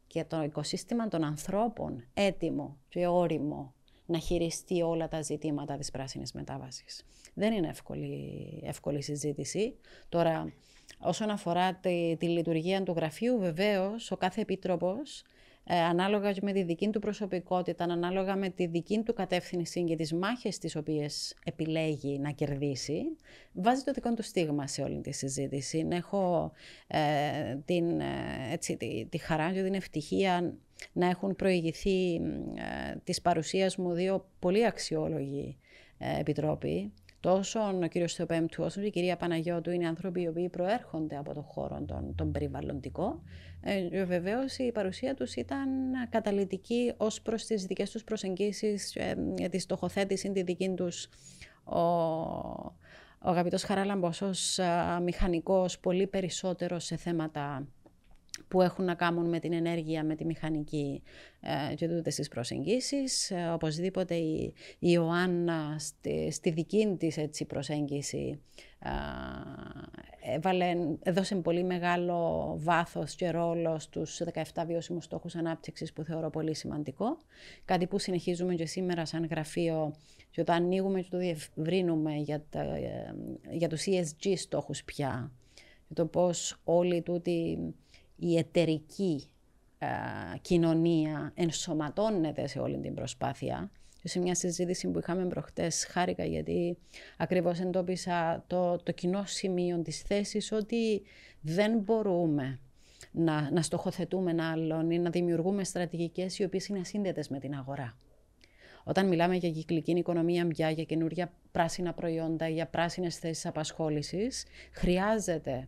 Speaker 2: και το οικοσύστημα των ανθρώπων έτοιμο και όριμο να χειριστεί όλα τα ζητήματα της πράσινης μετάβασης. Δεν είναι εύκολη, εύκολη συζήτηση. Τώρα, Όσον αφορά τη, τη λειτουργία του γραφείου, βεβαίως ο κάθε επίτροπος ε, ανάλογα με τη δική του προσωπικότητα, ανάλογα με τη δική του κατεύθυνση και τις μάχες τις οποίες επιλέγει να κερδίσει, βάζει το δικό του στίγμα σε όλη τη συζήτηση. Έχω ε, την, ε, έτσι, τη, τη, χαρά και την ευτυχία να έχουν προηγηθεί ε, της παρουσίας μου δύο πολύ αξιόλογοι ε, επιτρόποι, Τόσο ο κύριος Θεοπέμπτου όσο και η κυρία Παναγιώτου είναι άνθρωποι οι οποίοι προέρχονται από τον χώρο τον, τον περιβαλλοντικό. Ε, Βεβαίως η παρουσία τους ήταν καταλητική ως προς τις δικές τους προσεγγίσεις, ε, τη στοχοθέτηση, τη δική τους. Ο, ο αγαπητός Χαράλαμπος ως μηχανικός πολύ περισσότερο σε θέματα που έχουν να κάνουν με την ενέργεια, με τη μηχανική ε, και τούτες τις προσεγγίσεις. Ε, οπωσδήποτε η, η Ιωάννα στη, στη δική της έτσι, προσέγγιση ε, έβαλε, έδωσε πολύ μεγάλο βάθος και ρόλο στους 17 βιώσιμους στόχους ανάπτυξης που θεωρώ πολύ σημαντικό. Κάτι που συνεχίζουμε και σήμερα σαν γραφείο και όταν ανοίγουμε και το διευρύνουμε για, τα, ε, για τους ESG στόχους πια. Για το πώς όλοι τούτοι η εταιρική κοινωνία ενσωματώνεται σε όλη την προσπάθεια σε μια συζήτηση που είχαμε προχτές χάρηκα γιατί ακριβώς εντόπισα το, το κοινό σημείο της θέσης ότι δεν μπορούμε να, να στοχοθετούμε άλλον ή να δημιουργούμε στρατηγικές οι οποίες είναι ασύνδετες με την αγορά. Όταν μιλάμε για κυκλική οικονομία πια, για καινούργια πράσινα προϊόντα, για πράσινες θέσεις απασχόλησης, χρειάζεται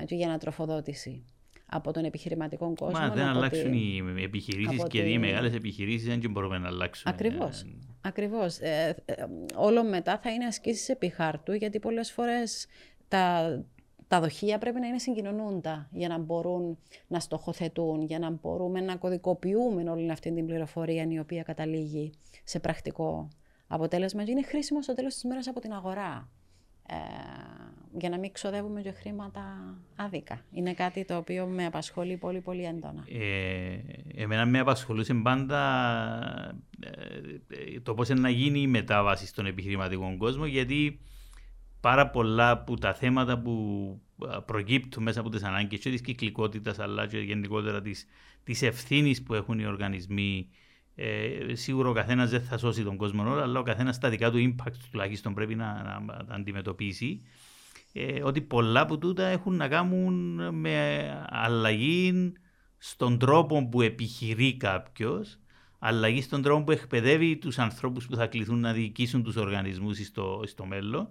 Speaker 2: ε, και για ανατροφοδότηση από τον επιχειρηματικό κόσμο.
Speaker 1: Μα δεν αλλάξουν οι επιχειρήσεις και οι μεγάλες επιχειρήσεις δεν μπορούμε να αλλάξουν.
Speaker 2: Ακριβώς. Ε, Ακριβώς. Ε, ε, όλο μετά θα είναι ασκήσεις επί χάρτου, γιατί πολλές φορές τα, τα δοχεία πρέπει να είναι συγκοινωνούντα για να μπορούν να στοχοθετούν, για να μπορούμε να κωδικοποιούμε όλη αυτή την πληροφορία η οποία καταλήγει σε πρακτικό αποτέλεσμα και είναι χρήσιμο στο τέλος της μέρας από την αγορά. Ε, για να μην ξοδεύουμε και χρήματα άδικα. Είναι κάτι το οποίο με απασχολεί πολύ πολύ έντονα.
Speaker 1: Ε, εμένα με απασχολούσε πάντα ε, το πώς να γίνει η μετάβαση στον επιχειρηματικό κόσμο γιατί πάρα πολλά από τα θέματα που προκύπτουν μέσα από τις ανάγκες και της κυκλικότητας αλλά και γενικότερα της, της ευθύνης που έχουν οι οργανισμοί ε, σίγουρα ο καθένας δεν θα σώσει τον κόσμο όλο, αλλά ο καθένας τα δικά του impact τουλάχιστον πρέπει να, να, να αντιμετωπίσει. Ε, ότι πολλά από τούτα έχουν να κάνουν με αλλαγή στον τρόπο που επιχειρεί κάποιος, αλλαγή στον τρόπο που εκπαιδεύει τους ανθρώπους που θα κληθούν να διοικήσουν τους οργανισμούς στο, στο μέλλον.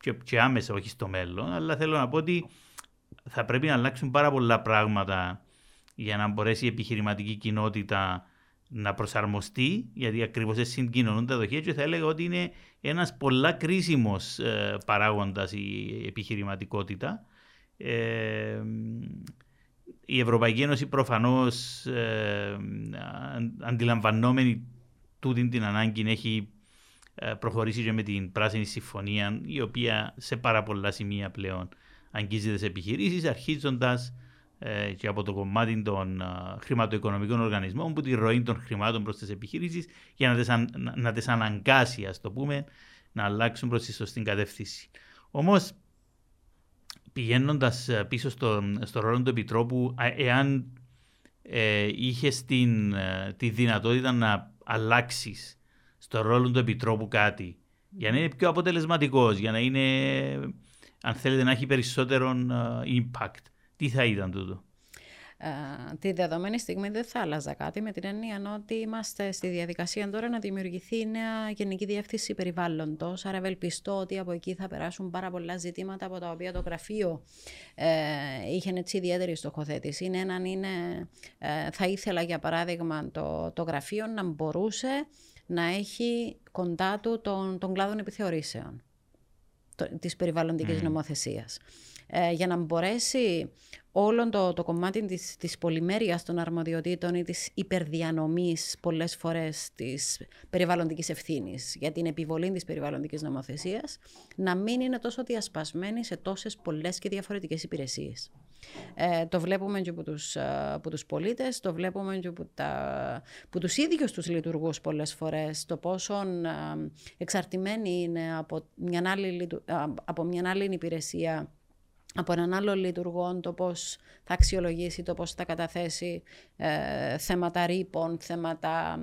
Speaker 1: Και, και άμεσα, όχι στο μέλλον, αλλά θέλω να πω ότι θα πρέπει να αλλάξουν πάρα πολλά πράγματα για να μπορέσει η επιχειρηματική κοινότητα να προσαρμοστεί, γιατί ακριβώς έτσι συγκοινωνούν τα δοχεία και θα έλεγα ότι είναι ένας πολλά κρίσιμος ε, παράγοντας η επιχειρηματικότητα. Ε, η Ευρωπαϊκή Ένωση προφανώς ε, αντιλαμβανόμενη τούτη την ανάγκη έχει ε, προχωρήσει και με την Πράσινη Συμφωνία η οποία σε πάρα πολλά σημεία πλέον αγγίζεται σε επιχειρήσεις αρχίζοντας ε, και από το κομμάτι των χρηματοοικονομικών οργανισμών που τη ροή των χρημάτων προς τις επιχειρήσεις για να τις, αν, να τις αναγκάσει, ας το πούμε, να αλλάξουν προς τη σωστή κατεύθυνση. Όμως, πηγαίνοντας ε, πίσω στο, στο ρόλο του Επιτρόπου, εάν ε, είχες την, ε, τη δυνατότητα να αλλάξεις στο ρόλο του Επιτρόπου κάτι, για να είναι πιο αποτελεσματικός, για να είναι, αν θέλετε, να έχει περισσότερο impact, τι θα ήταν τούτο;
Speaker 2: Uh, τη δεδομένη στιγμή δεν θα άλλαζα κάτι με την έννοια ότι είμαστε στη διαδικασία τώρα να δημιουργηθεί νέα Γενική Διεύθυνση Περιβάλλοντος. Άρα, ευελπιστώ ότι από εκεί θα περάσουν πάρα πολλά ζητήματα από τα οποία το γραφείο ε, είχε έτσι ιδιαίτερη στοχοθέτηση. Είναι έναν είναι, ε, θα ήθελα για παράδειγμα το, το γραφείο να μπορούσε να έχει κοντά του τον, τον κλάδο επιθεωρήσεων της περιβαλλοντικής mm. νομοθεσίας. Ε, για να μπορέσει όλο το, το κομμάτι της, της πολυμέρειας των αρμοδιοτήτων ή της υπερδιανομής πολλές φορές της περιβαλλοντικής ευθύνης για την επιβολή της περιβαλλοντικής νομοθεσίας να μην είναι τόσο διασπασμένη σε τόσες πολλές και διαφορετικές υπηρεσίες. Ε, το βλέπουμε και από τους, από τους πολίτες, το βλέπουμε και από, τα, από τους ίδιους τους λειτουργούς πολλές φορές, το πόσο εξαρτημένοι είναι από μια άλλη, από μια άλλη υπηρεσία από έναν άλλο λειτουργό το πώς θα αξιολογήσει, το πώς θα καταθέσει ε, θέματα ρήπων, θέματα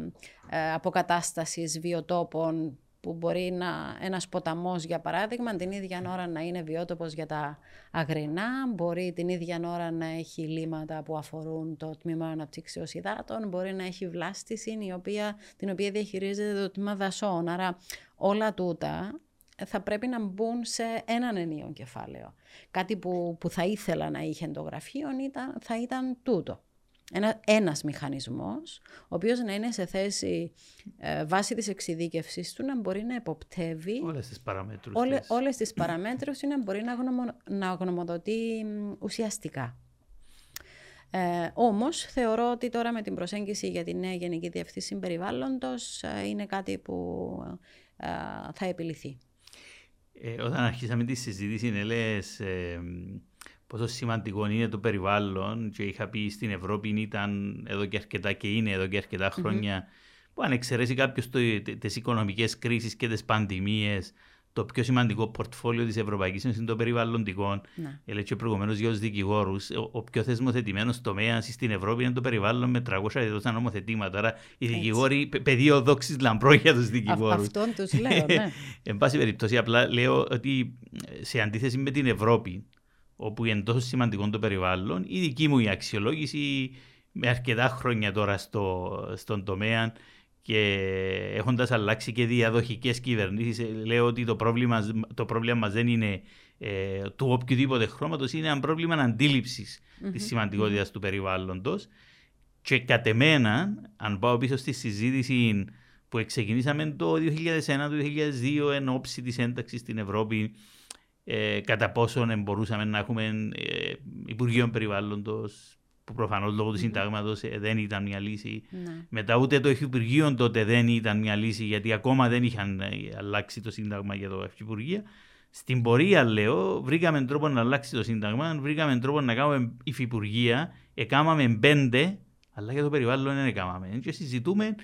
Speaker 2: ε, αποκατάστασης βιοτόπων που μπορεί να, ένας ποταμός για παράδειγμα την ίδια ώρα να είναι βιότοπος για τα αγρινά, μπορεί την ίδια ώρα να έχει λύματα που αφορούν το τμήμα αναπτύξεως υδάτων, μπορεί να έχει βλάστηση η οποία, την οποία διαχειρίζεται το τμήμα δασών. Άρα όλα τούτα θα πρέπει να μπουν σε έναν ενίο κεφάλαιο. Κάτι που, που θα ήθελα να είχε το γραφείο ήταν, θα ήταν τούτο. Ένα, ένας μηχανισμός, ο οποίος να είναι σε θέση ε, βάσει της εξειδίκευσης του να μπορεί να εποπτεύει
Speaker 1: όλες τις παραμέτρους,
Speaker 2: όλε, όλες τις παραμέτρους ή να μπορεί να, γνωμο, να γνωμοδοτεί ουσιαστικά. Ε, όμως θεωρώ ότι τώρα με την προσέγγιση για τη νέα Γενική Διευθύνση Περιβάλλοντος ε, είναι κάτι που ε, θα επιληθεί.
Speaker 1: Ε, όταν αρχίσαμε τη συζήτηση, λες ε, πόσο σημαντικό είναι το περιβάλλον και είχα πει στην Ευρώπη ήταν εδώ και αρκετά και είναι εδώ και αρκετά χρόνια mm-hmm. που αν εξαιρέσει κάποιος τι οικονομικές κρίσεις και τι πανδημίες, το πιο σημαντικό πορτφόλιο της Ευρωπαϊκής Ένωσης είναι το περιβαλλοντικό. Ναι. Έλεγε προηγουμένως για του δικηγόρους, ο, ο πιο θεσμοθετημένος τομέας στην Ευρώπη είναι το περιβάλλον με 300 τόσα νομοθετήματα. Άρα οι δικηγόροι, πεδίο δόξης λαμπρό για τους δικηγόρους.
Speaker 2: Αυτόν τους λέω, ναι. (laughs)
Speaker 1: Εν πάση περιπτώσει, απλά λέω ότι σε αντίθεση με την Ευρώπη, όπου είναι τόσο σημαντικό το περιβάλλον, η δική μου η αξιολόγηση με αρκετά χρόνια τώρα στο, στον τομέα και έχοντας αλλάξει και διαδοχικές κυβερνήσεις, λέω ότι το πρόβλημα, το πρόβλημα μας δεν είναι ε, του οποιοδήποτε χρώματος, είναι ένα πρόβλημα αντίληψης mm-hmm. τη σημαντικότητας mm-hmm. του περιβάλλοντος. Και κατ' εμένα, αν πάω πίσω στη συζήτηση που ξεκινήσαμε το 2001-2002 εν ώψη της ένταξης στην Ευρώπη, ε, κατά πόσο μπορούσαμε να έχουμε ε, Υπουργείο Περιβάλλοντος, που προφανώς λόγω του συντάγματος ε, δεν ήταν μια λύση. Ναι. Μετά ούτε το Υφυπουργείο τότε δεν ήταν μια λύση, γιατί ακόμα δεν είχαν ε, αλλάξει το Σύνταγμα για το Υφυπουργείο. Στην πορεία, λέω, βρήκαμε τρόπο να αλλάξει το Σύνταγμα, βρήκαμε τρόπο να κάνουμε υφυπουργεία, έκαναμε πέντε, αλλά για το περιβάλλον δεν έκαναμε. Και συζητούμε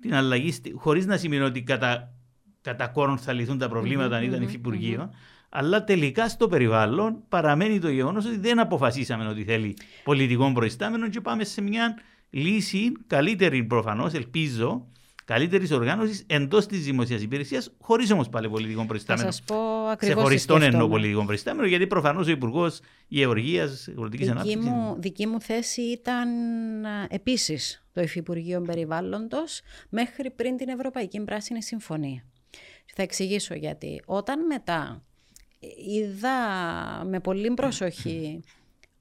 Speaker 1: την αλλαγή, χωρίς να σημαίνει ότι κατά, κατά κόρον θα λυθούν τα προβληματα αν ήταν υφυπουργείο. Αλλά τελικά στο περιβάλλον παραμένει το γεγονός ότι δεν αποφασίσαμε ότι θέλει πολιτικό προϊστάμενο και πάμε σε μια λύση καλύτερη προφανώς, ελπίζω, καλύτερης οργάνωσης εντός της δημοσίας υπηρεσίας, χωρίς όμως πάλι πολιτικό προϊστάμενο.
Speaker 2: Θα σας πω ακριβώς.
Speaker 1: Ξεχωριστόν εννοώ πολιτικό προϊστάμενο, γιατί προφανώς ο Υπουργός Γεωργίας, Αγροτικής Ανάπτυξης.
Speaker 2: Μου, δική μου θέση ήταν επίσης το Υφυπουργείο Περιβάλλοντος μέχρι πριν την Ευρωπαϊκή Πράσινη Συμφωνία. Θα εξηγήσω γιατί. Όταν μετά είδα με πολύ προσοχή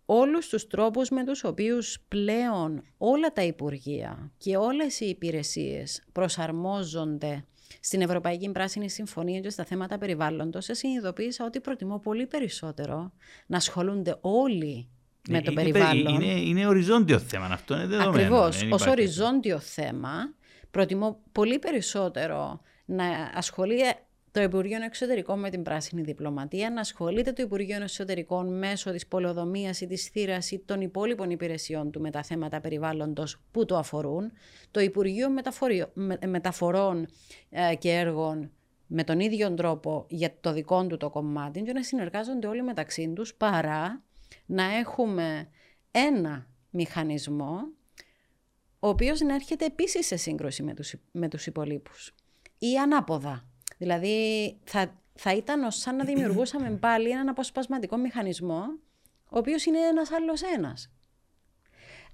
Speaker 2: όλους τους τρόπους με τους οποίους πλέον όλα τα Υπουργεία και όλες οι υπηρεσίες προσαρμόζονται στην Ευρωπαϊκή Πράσινη Συμφωνία και στα θέματα περιβάλλοντος, συνειδητοποίησα ότι προτιμώ πολύ περισσότερο να ασχολούνται όλοι με ε, το
Speaker 1: είναι,
Speaker 2: περιβάλλον.
Speaker 1: Είναι, είναι οριζόντιο θέμα, αυτό είναι δεδομένο.
Speaker 2: Ακριβώς, ως οριζόντιο θέμα προτιμώ πολύ περισσότερο να ασχολείται το Υπουργείο Εξωτερικών με την πράσινη διπλωματία, να ασχολείται το Υπουργείο Εσωτερικών μέσω της πολεοδομίας ή της θύρας ή των υπόλοιπων υπηρεσιών του με τα θέματα περιβάλλοντος που το αφορούν, το Υπουργείο Μεταφορών ε, και Έργων με τον ίδιο τρόπο για το δικό του το κομμάτι και να συνεργάζονται όλοι μεταξύ τους παρά να έχουμε ένα μηχανισμό ο οποίος να έρχεται επίσης σε σύγκρουση με τους, με τους υπολείπους ή ανάποδα. Δηλαδή θα, θα ήταν σαν να δημιουργούσαμε (clears throat) πάλι έναν αποσπασματικό μηχανισμό, ο οποίος είναι ένας άλλος ένας.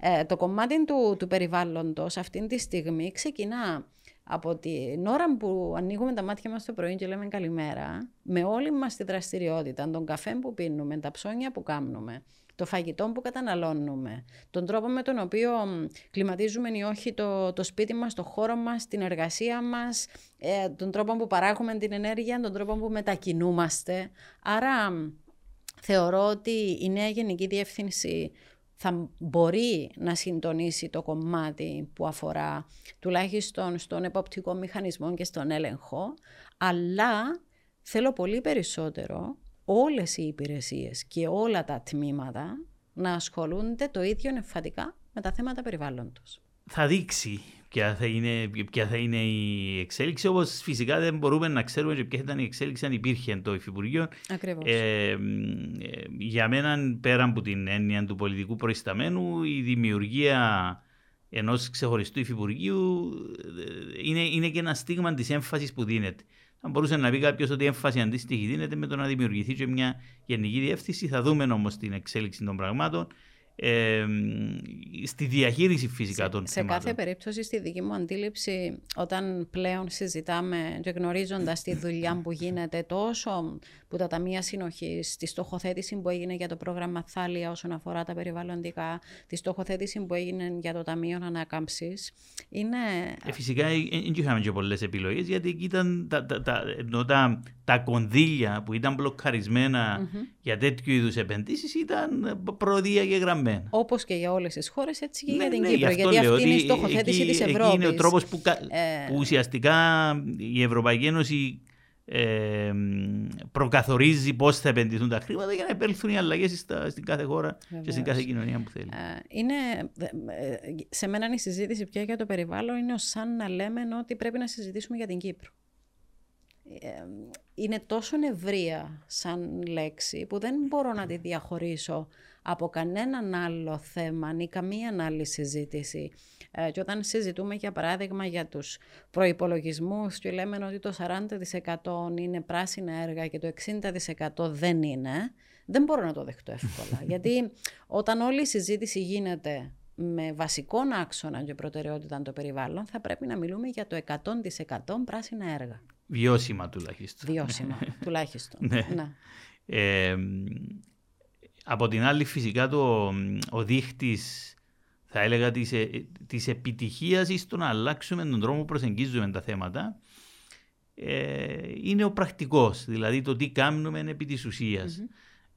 Speaker 2: Ε, το κομμάτι του, του περιβάλλοντος αυτή τη στιγμή ξεκινά από την ώρα που ανοίγουμε τα μάτια μας το πρωί και λέμε καλημέρα, με όλη μας τη δραστηριότητα, τον καφέ που πίνουμε, τα ψώνια που κάνουμε, το φαγητό που καταναλώνουμε, τον τρόπο με τον οποίο κλιματίζουμε ή όχι το, το σπίτι μας, το χώρο μας, την εργασία μας, ε, τον τρόπο που παράγουμε την ενέργεια, τον τρόπο που μετακινούμαστε. Άρα θεωρώ ότι η νέα Γενική Διεύθυνση θα μπορεί να συντονίσει το κομμάτι που αφορά τουλάχιστον στον εποπτικό μηχανισμό και στον έλεγχο, αλλά θέλω πολύ περισσότερο όλες οι υπηρεσίες και όλα τα τμήματα να ασχολούνται το ίδιο νεφατικά με τα θέματα περιβάλλοντος.
Speaker 1: Θα δείξει ποια θα είναι, ποια θα είναι η εξέλιξη, όπως φυσικά δεν μπορούμε να ξέρουμε και ποια ήταν η εξέλιξη αν υπήρχε το Υφυπουργείο.
Speaker 2: Ακριβώς.
Speaker 1: Ε, ε, για μένα, πέρα από την έννοια του πολιτικού προϊσταμένου, η δημιουργία ενός ξεχωριστού Υφυπουργείου ε, είναι, είναι και ένα στίγμα της έμφασης που δίνεται. Θα μπορούσε να πει κάποιος ότι η έμφαση αντίστοιχη δίνεται με το να δημιουργηθεί και μια γενική διεύθυνση. Θα δούμε όμως την εξέλιξη των πραγμάτων ε, στη διαχείριση φυσικά των
Speaker 2: σε,
Speaker 1: θεμάτων.
Speaker 2: Σε κάθε περίπτωση, στη δική μου αντίληψη, όταν πλέον συζητάμε και γνωρίζοντας τη δουλειά που γίνεται τόσο που τα ταμεία συνοχής, τη στοχοθέτηση που έγινε για το πρόγραμμα Θάλια όσον αφορά τα περιβαλλοντικά, τη στοχοθέτηση που έγινε για το Ταμείο Ανάκαμψης. Είναι...
Speaker 1: Ε, φυσικά δεν ε, είχαμε και πολλές επιλογές γιατί ήταν τα, τα, τα, τα, τα κονδύλια που ήταν μπλοκαρισμένα mm-hmm. για τέτοιου είδους επενδύσεις ήταν προδιαγεγραμμένα.
Speaker 2: Όπως και για όλες τις χώρες, έτσι και ναι, για την ναι, Κύπρο. Γιατί αυτή είναι η στοχοθέτηση της Ευρώπη.
Speaker 1: Είναι ο τρόπος που, ε... που ουσιαστικά η Ευρωπαϊκή Ένωση ε, προκαθορίζει πώς θα επενδυθούν τα χρήματα για να επέλθουν οι αλλαγές στην κάθε χώρα Βεβαίως. και στην κάθε κοινωνία που θέλει.
Speaker 2: Ε, είναι, ε, σε μένα η συζήτηση πια για το περιβάλλον είναι σαν να λέμε ότι πρέπει να συζητήσουμε για την Κύπρο. είναι τόσο ευρεία σαν λέξη που δεν μπορώ να τη διαχωρίσω από κανέναν άλλο θέμα ή καμία άλλη συζήτηση. Ε, και όταν συζητούμε για παράδειγμα για τους προϋπολογισμούς και λέμε ότι το 40% είναι πράσινα έργα και το 60% δεν είναι, δεν μπορώ να το δεχτώ εύκολα. (laughs) Γιατί όταν όλη η συζήτηση γίνεται με βασικό άξονα και προτεραιότητα το περιβάλλον, θα πρέπει να μιλούμε για το 100% πράσινα έργα.
Speaker 1: Βιώσιμα τουλάχιστον.
Speaker 2: Βιώσιμα τουλάχιστον. (laughs)
Speaker 1: ναι. ναι. Ε, από την άλλη φυσικά το, ο δείχτης θα έλεγα της, ε, της επιτυχίας ή στο να αλλάξουμε τον τρόπο που προσεγγίζουμε τα θέματα ε, είναι ο πρακτικός, δηλαδή το τι κάνουμε επί της ουσιας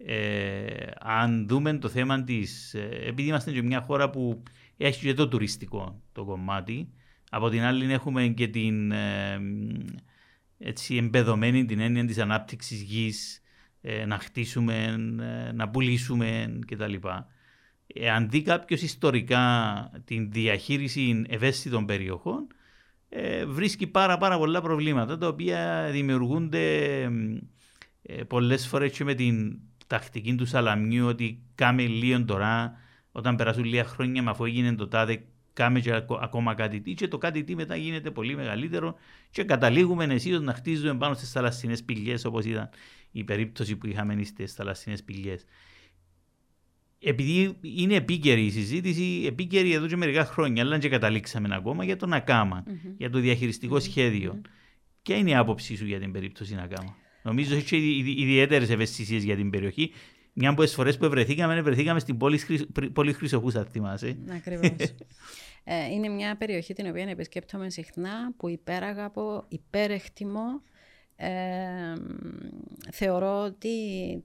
Speaker 1: ε, αν δούμε το θέμα της, ε, επειδή είμαστε και μια χώρα που έχει και το τουριστικό το κομμάτι, από την άλλη έχουμε και την ε, έτσι εμπεδομένη την έννοια της ανάπτυξης γης, ε, να χτίσουμε, ε, να πουλήσουμε κτλ. Αν δει κάποιος ιστορικά την διαχείριση ευαίσθητων περιοχών, ε, βρίσκει πάρα, πάρα πολλά προβλήματα τα οποία δημιουργούνται ε, πολλές φορές και με την τακτική του σαλαμιού ότι κάμε λίγο τώρα, όταν περάσουν λίγα χρόνια, με αφού έγινε το τάδε, κάμε και ακόμα κάτι τι, και το κάτι τι μετά γίνεται πολύ μεγαλύτερο και καταλήγουμε εσείς να χτίζουμε πάνω στις θαλασσινές πηγές όπως ήταν η περίπτωση που είχαμε στις θαλασσινές πηγές. Επειδή είναι επίκαιρη η συζήτηση, επίκαιρη εδώ και μερικά χρόνια, αλλά και καταλήξαμε ακόμα για τον ακαμα mm-hmm. για το διαχειριστικό mm-hmm. σχέδιο. Ποια είναι η άποψή σου για την περίπτωση Ακάμα. Νομίζω ότι έχει ιδιαίτερες ευαισθησίες για την περιοχή. Μια από τις φορές που βρεθήκαμε, βρεθήκαμε στην πόλη, πόλη Χρυσοχούσα, θυμάσαι.
Speaker 2: Ακριβώς. (laughs) ε, είναι μια περιοχή την οποία επισκέπτομαι συχνά, που υπέραγαπο, υπέρεκτιμο θεωρώ ότι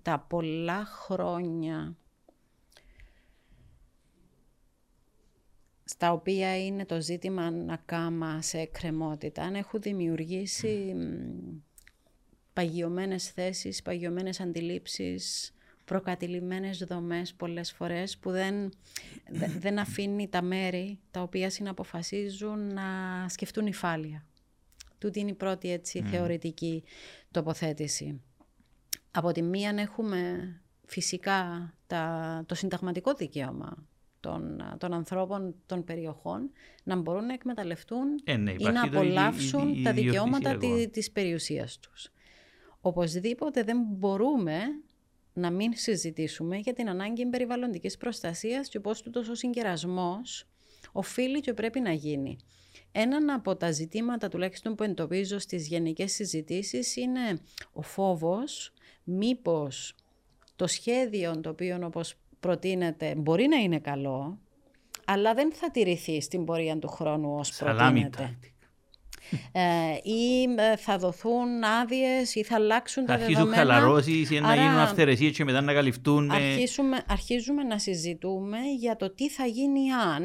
Speaker 2: τα πολλά χρόνια στα οποία είναι το ζήτημα να κάμα σε εκκρεμότητα, αν έχουν δημιουργήσει παγιωμένες θέσεις, παγιωμένες αντιλήψεις, προκατηλημένες δομές πολλές φορές που δεν, δεν αφήνει τα μέρη τα οποία συναποφασίζουν να σκεφτούν υφάλια. Τούτη είναι η πρώτη έτσι, θεωρητική τοποθέτηση. Από τη μία έχουμε φυσικά τα, το συνταγματικό δικαίωμα των, των ανθρώπων των περιοχών να μπορούν να εκμεταλλευτούν
Speaker 1: ε, ναι,
Speaker 2: ή να απολαύσουν τα δικαιώματα τη, της περιουσίας τους. Οπωσδήποτε δεν μπορούμε να μην συζητήσουμε για την ανάγκη περιβαλλοντικής προστασίας και πώς τούτος ο συγκερασμός οφείλει και πρέπει να γίνει. Ένα από τα ζητήματα τουλάχιστον που εντοπίζω στις γενικές συζητήσεις είναι ο φόβος μήπως το σχέδιο το οποίο όπως προτείνεται μπορεί να είναι καλό, αλλά δεν θα τηρηθεί στην πορεία του χρόνου ως προτείνεται. Ε, ή ε, θα δοθούν άδειες ή θα αλλάξουν θα τα δεδομένα.
Speaker 1: Θα αρχίσουν χαλαρώσεις ή να γίνουν αυθαιρεσίες και μετά να καλυφθούν.
Speaker 2: Αρχίσουμε, αρχίζουμε να συζητούμε για το τι θα γίνει αν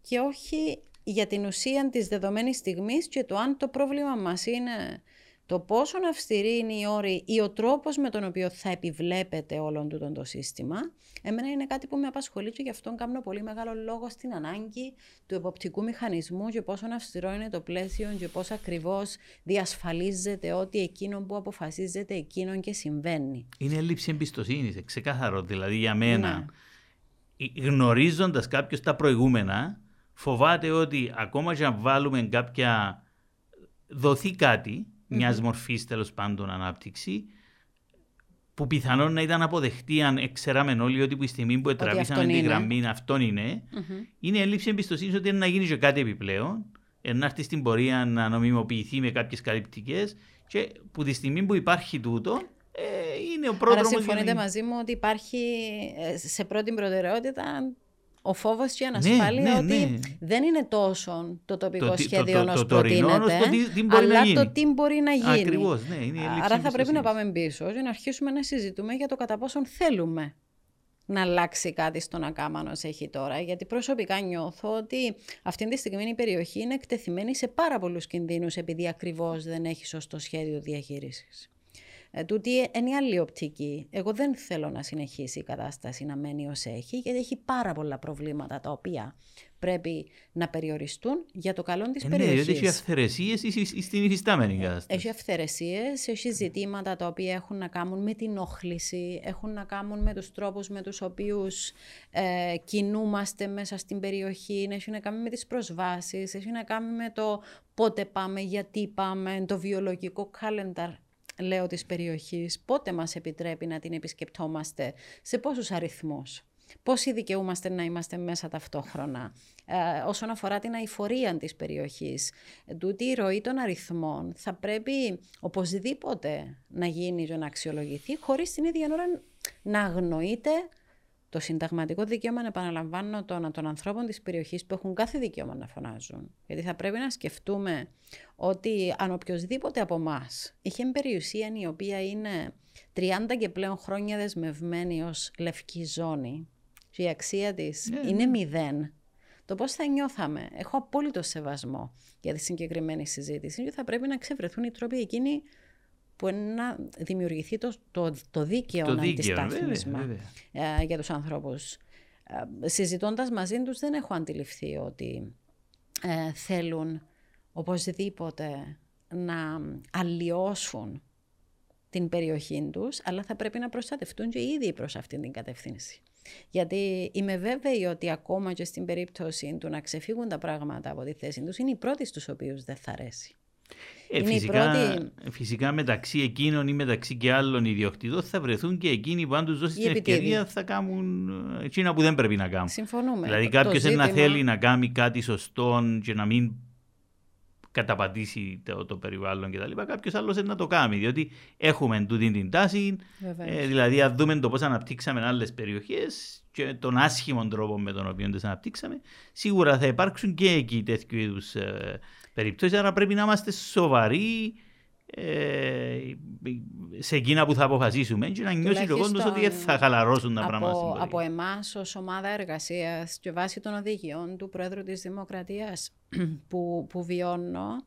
Speaker 2: και όχι για την ουσία της δεδομένης στιγμής και το αν το πρόβλημα μας είναι το πόσο αυστηρή είναι η όρη ή ο τρόπος με τον οποίο θα επιβλέπεται όλο τούτο το σύστημα, εμένα είναι κάτι που με απασχολεί και γι' αυτό κάνω πολύ μεγάλο λόγο στην ανάγκη του εποπτικού μηχανισμού και πόσο αυστηρό είναι το πλαίσιο και πώς ακριβώς διασφαλίζεται ότι εκείνο που αποφασίζεται εκείνο και συμβαίνει.
Speaker 1: Είναι έλλειψη εμπιστοσύνης, ξεκάθαρο δηλαδή για μένα. Ναι. Γνωρίζοντας κάποιος τα προηγούμενα, φοβάται ότι ακόμα και αν βάλουμε κάποια. δοθεί κάτι, μιας μορφής τέλος πάντων ανάπτυξη, που πιθανόν να ήταν αποδεχτή αν ξέραμε όλοι ότι η στιγμή που τραβήσαμε τη γραμμή αυτόν είναι, mm-hmm. είναι έλλειψη εμπιστοσύνης ότι είναι να γίνει και κάτι επιπλέον, να έρθει στην πορεία να νομιμοποιηθεί με κάποιες καλυπτικές και που τη στιγμή που υπάρχει τούτο, ε, είναι ο πρώτο. Άρα
Speaker 2: συμφωνείτε μαζί μου ότι υπάρχει ε, σε πρώτη προτεραιότητα ο φόβος και η ναι, ανασφάλεια ναι, ότι ναι. δεν είναι τόσο το τοπικό το, σχέδιο το, το, προτείνεται, αλλά το τι μπορεί να γίνει.
Speaker 1: Ακριβώς, ναι, είναι
Speaker 2: Άρα θα πρέπει να πάμε πίσω και να αρχίσουμε να συζητούμε για το κατά πόσον θέλουμε να αλλάξει κάτι στον Ακάμανο έχει τώρα. Γιατί προσωπικά νιώθω ότι αυτή τη στιγμή η περιοχή είναι εκτεθειμένη σε πάρα πολλούς κινδύνους επειδή ακριβώς δεν έχει σωστό σχέδιο διαχείρισης. Ε, τούτη είναι η άλλη οπτική. Εγώ δεν θέλω να συνεχίσει η κατάσταση να μένει ως έχει, γιατί έχει πάρα πολλά προβλήματα τα οποία πρέπει να περιοριστούν για το καλό της
Speaker 1: Ε,
Speaker 2: περιοχής.
Speaker 1: Ναι, διότι έχει αυθαιρεσίες στην υφιστάμενη κατάσταση.
Speaker 2: Έχει αυθαιρεσίες, έχει ζητήματα τα οποία έχουν να κάνουν με την όχληση, έχουν να κάνουν με τους τρόπους με τους οποίους ε, κινούμαστε μέσα στην περιοχή, έχει να κάνουν με τις προσβάσεις, έχει να κάνουν με το πότε πάμε, γιατί πάμε, το βιολογικό calendar λέω της περιοχής, πότε μας επιτρέπει να την επισκεπτόμαστε, σε πόσους αριθμούς. Πόσοι δικαιούμαστε να είμαστε μέσα ταυτόχρονα. Ε, όσον αφορά την αηφορία της περιοχής, ε, τούτη η ροή των αριθμών θα πρέπει οπωσδήποτε να γίνει και να αξιολογηθεί, χωρίς την ίδια ώρα να αγνοείται το συνταγματικό δικαίωμα, να επαναλαμβάνω, των, των ανθρώπων της περιοχής που έχουν κάθε δικαίωμα να φωνάζουν. Γιατί θα πρέπει να σκεφτούμε ότι αν οποιοδήποτε από εμά είχε περιουσία η οποία είναι 30 και πλέον χρόνια δεσμευμένη ως λευκή ζώνη και η αξία της
Speaker 1: Ναι,
Speaker 2: είναι μηδέν, το πώς θα νιώθαμε; Έχω απόλυτο σεβασμό για τη συγκεκριμένη συζήτηση και θα πρέπει να ξεβρεθούν οι τρόποι εκείνοι που είναι να δημιουργηθεί το, το, το δίκαιο
Speaker 1: Το δίκαιο,
Speaker 2: αντιστάθμισμα
Speaker 1: βέβαια,
Speaker 2: ε, για τους ανθρώπους. Ε, συζητώντας μαζί τους δεν έχω αντιληφθεί ότι ε, θέλουν οπωσδήποτε να αλλοιώσουν την περιοχή τους, αλλά θα πρέπει να προστατευτούν και οι ίδιοι προς αυτήν την κατεύθυνση. Γιατί είμαι βέβαιη ότι ακόμα και στην περίπτωση του να ξεφύγουν τα πράγματα από τη θέση τους, είναι οι πρώτοι στους οποίους δεν θα αρέσει.
Speaker 1: Ε,
Speaker 2: Είναι η
Speaker 1: φυσικά,
Speaker 2: πρώτη-
Speaker 1: φυσικά μεταξύ εκείνων ή μεταξύ και άλλων ιδιοκτητών θα βρεθούν και εκείνοι που αν τους δώσει
Speaker 2: Οι
Speaker 1: την
Speaker 2: επιτίδιοι.
Speaker 1: ευκαιρία θα κάνουν ε, εκείνα που δεν πρέπει να κάνουν.
Speaker 2: Συμφωνούμε.
Speaker 1: Δηλαδή
Speaker 2: Το- το
Speaker 1: κάποιος να
Speaker 2: ζήτημα-
Speaker 1: θέλει να κάνει κάτι σωστό και να μην καταπατήσει το, το περιβάλλον κτλ. Κάποιος άλλος να το κάνει. Διότι έχουμε τούτη την τάση.
Speaker 2: Βεβαίως.
Speaker 1: Ε, δηλαδή, αν δούμε το πώς αναπτύξαμε άλλες περιοχές και τον άσχημο τρόπο με τον οποίο τις αναπτύξαμε, σίγουρα θα υπάρξουν και εκεί τέτοιου είδους ε, περιπτώσει. Άρα πρέπει να είμαστε σοβαροί ε, σε εκείνα που θα αποφασίσουμε και να νιώσει ο κόσμος
Speaker 2: Τουλάχιστον
Speaker 1: ότι δεν θα χαλαρώσουν τα πράγματα. στην
Speaker 2: από,
Speaker 1: πορεία.
Speaker 2: από εμάς ως ομάδα εργασίας και βάσει των οδηγιών του Πρόεδρου της Δημοκρατίας (clears throat) που, που βιώνω,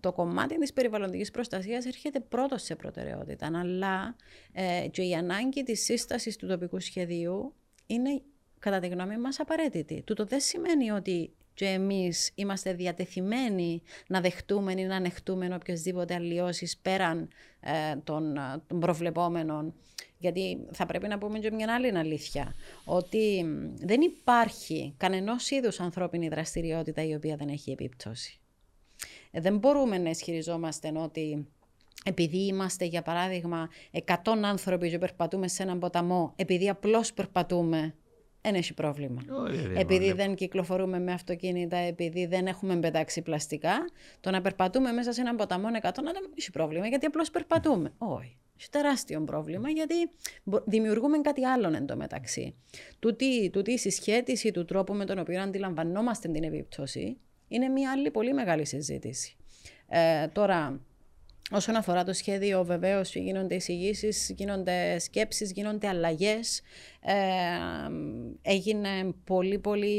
Speaker 2: το κομμάτι της περιβαλλοντικής προστασίας έρχεται πρώτος σε προτεραιότητα, αλλά ε, και η ανάγκη της σύστασης του τοπικού σχεδίου είναι κατά τη γνώμη μας απαραίτητη. Τούτο δεν σημαίνει ότι και εμείς είμαστε διατεθειμένοι να δεχτούμε ή να ανεχτούμε οποιασδήποτε αλλοιώσεις πέραν ε, των, ε, των προβλεπόμενων. Γιατί θα πρέπει να πούμε και μια άλλη αλήθεια, ότι μ, δεν υπάρχει κανενός είδους ανθρώπινη δραστηριότητα η οποία δεν έχει επίπτωση. Ε, δεν μπορούμε να ισχυριζόμαστε ότι επειδή είμαστε, για παράδειγμα, 100 άνθρωποι και περπατούμε σε έναν ποταμό, επειδή απλώς περπατούμε, δεν έχει πρόβλημα.
Speaker 1: Ω, βέβαια,
Speaker 2: επειδή
Speaker 1: βέβαια.
Speaker 2: δεν κυκλοφορούμε με αυτοκίνητα, επειδή δεν έχουμε πετάξει πλαστικά, το να περπατούμε μέσα σε έναν ποταμό 100 άτομα δεν έχει πρόβλημα, γιατί απλώς περπατούμε. Όχι. Έχει τεράστιο πρόβλημα, γιατί μπο- δημιουργούμε κάτι άλλο εν τω μεταξύ. Τούτη, τούτη η συσχέτιση του τρόπου με τον οποίο αντιλαμβανόμαστε την επίπτωση είναι μια άλλη πολύ μεγάλη συζήτηση. Ε, τώρα, Όσον αφορά το σχέδιο, βεβαίως γίνονται εισηγήσεις, γίνονται σκέψεις, γίνονται αλλαγές. Ε, έγινε πολύ πολύ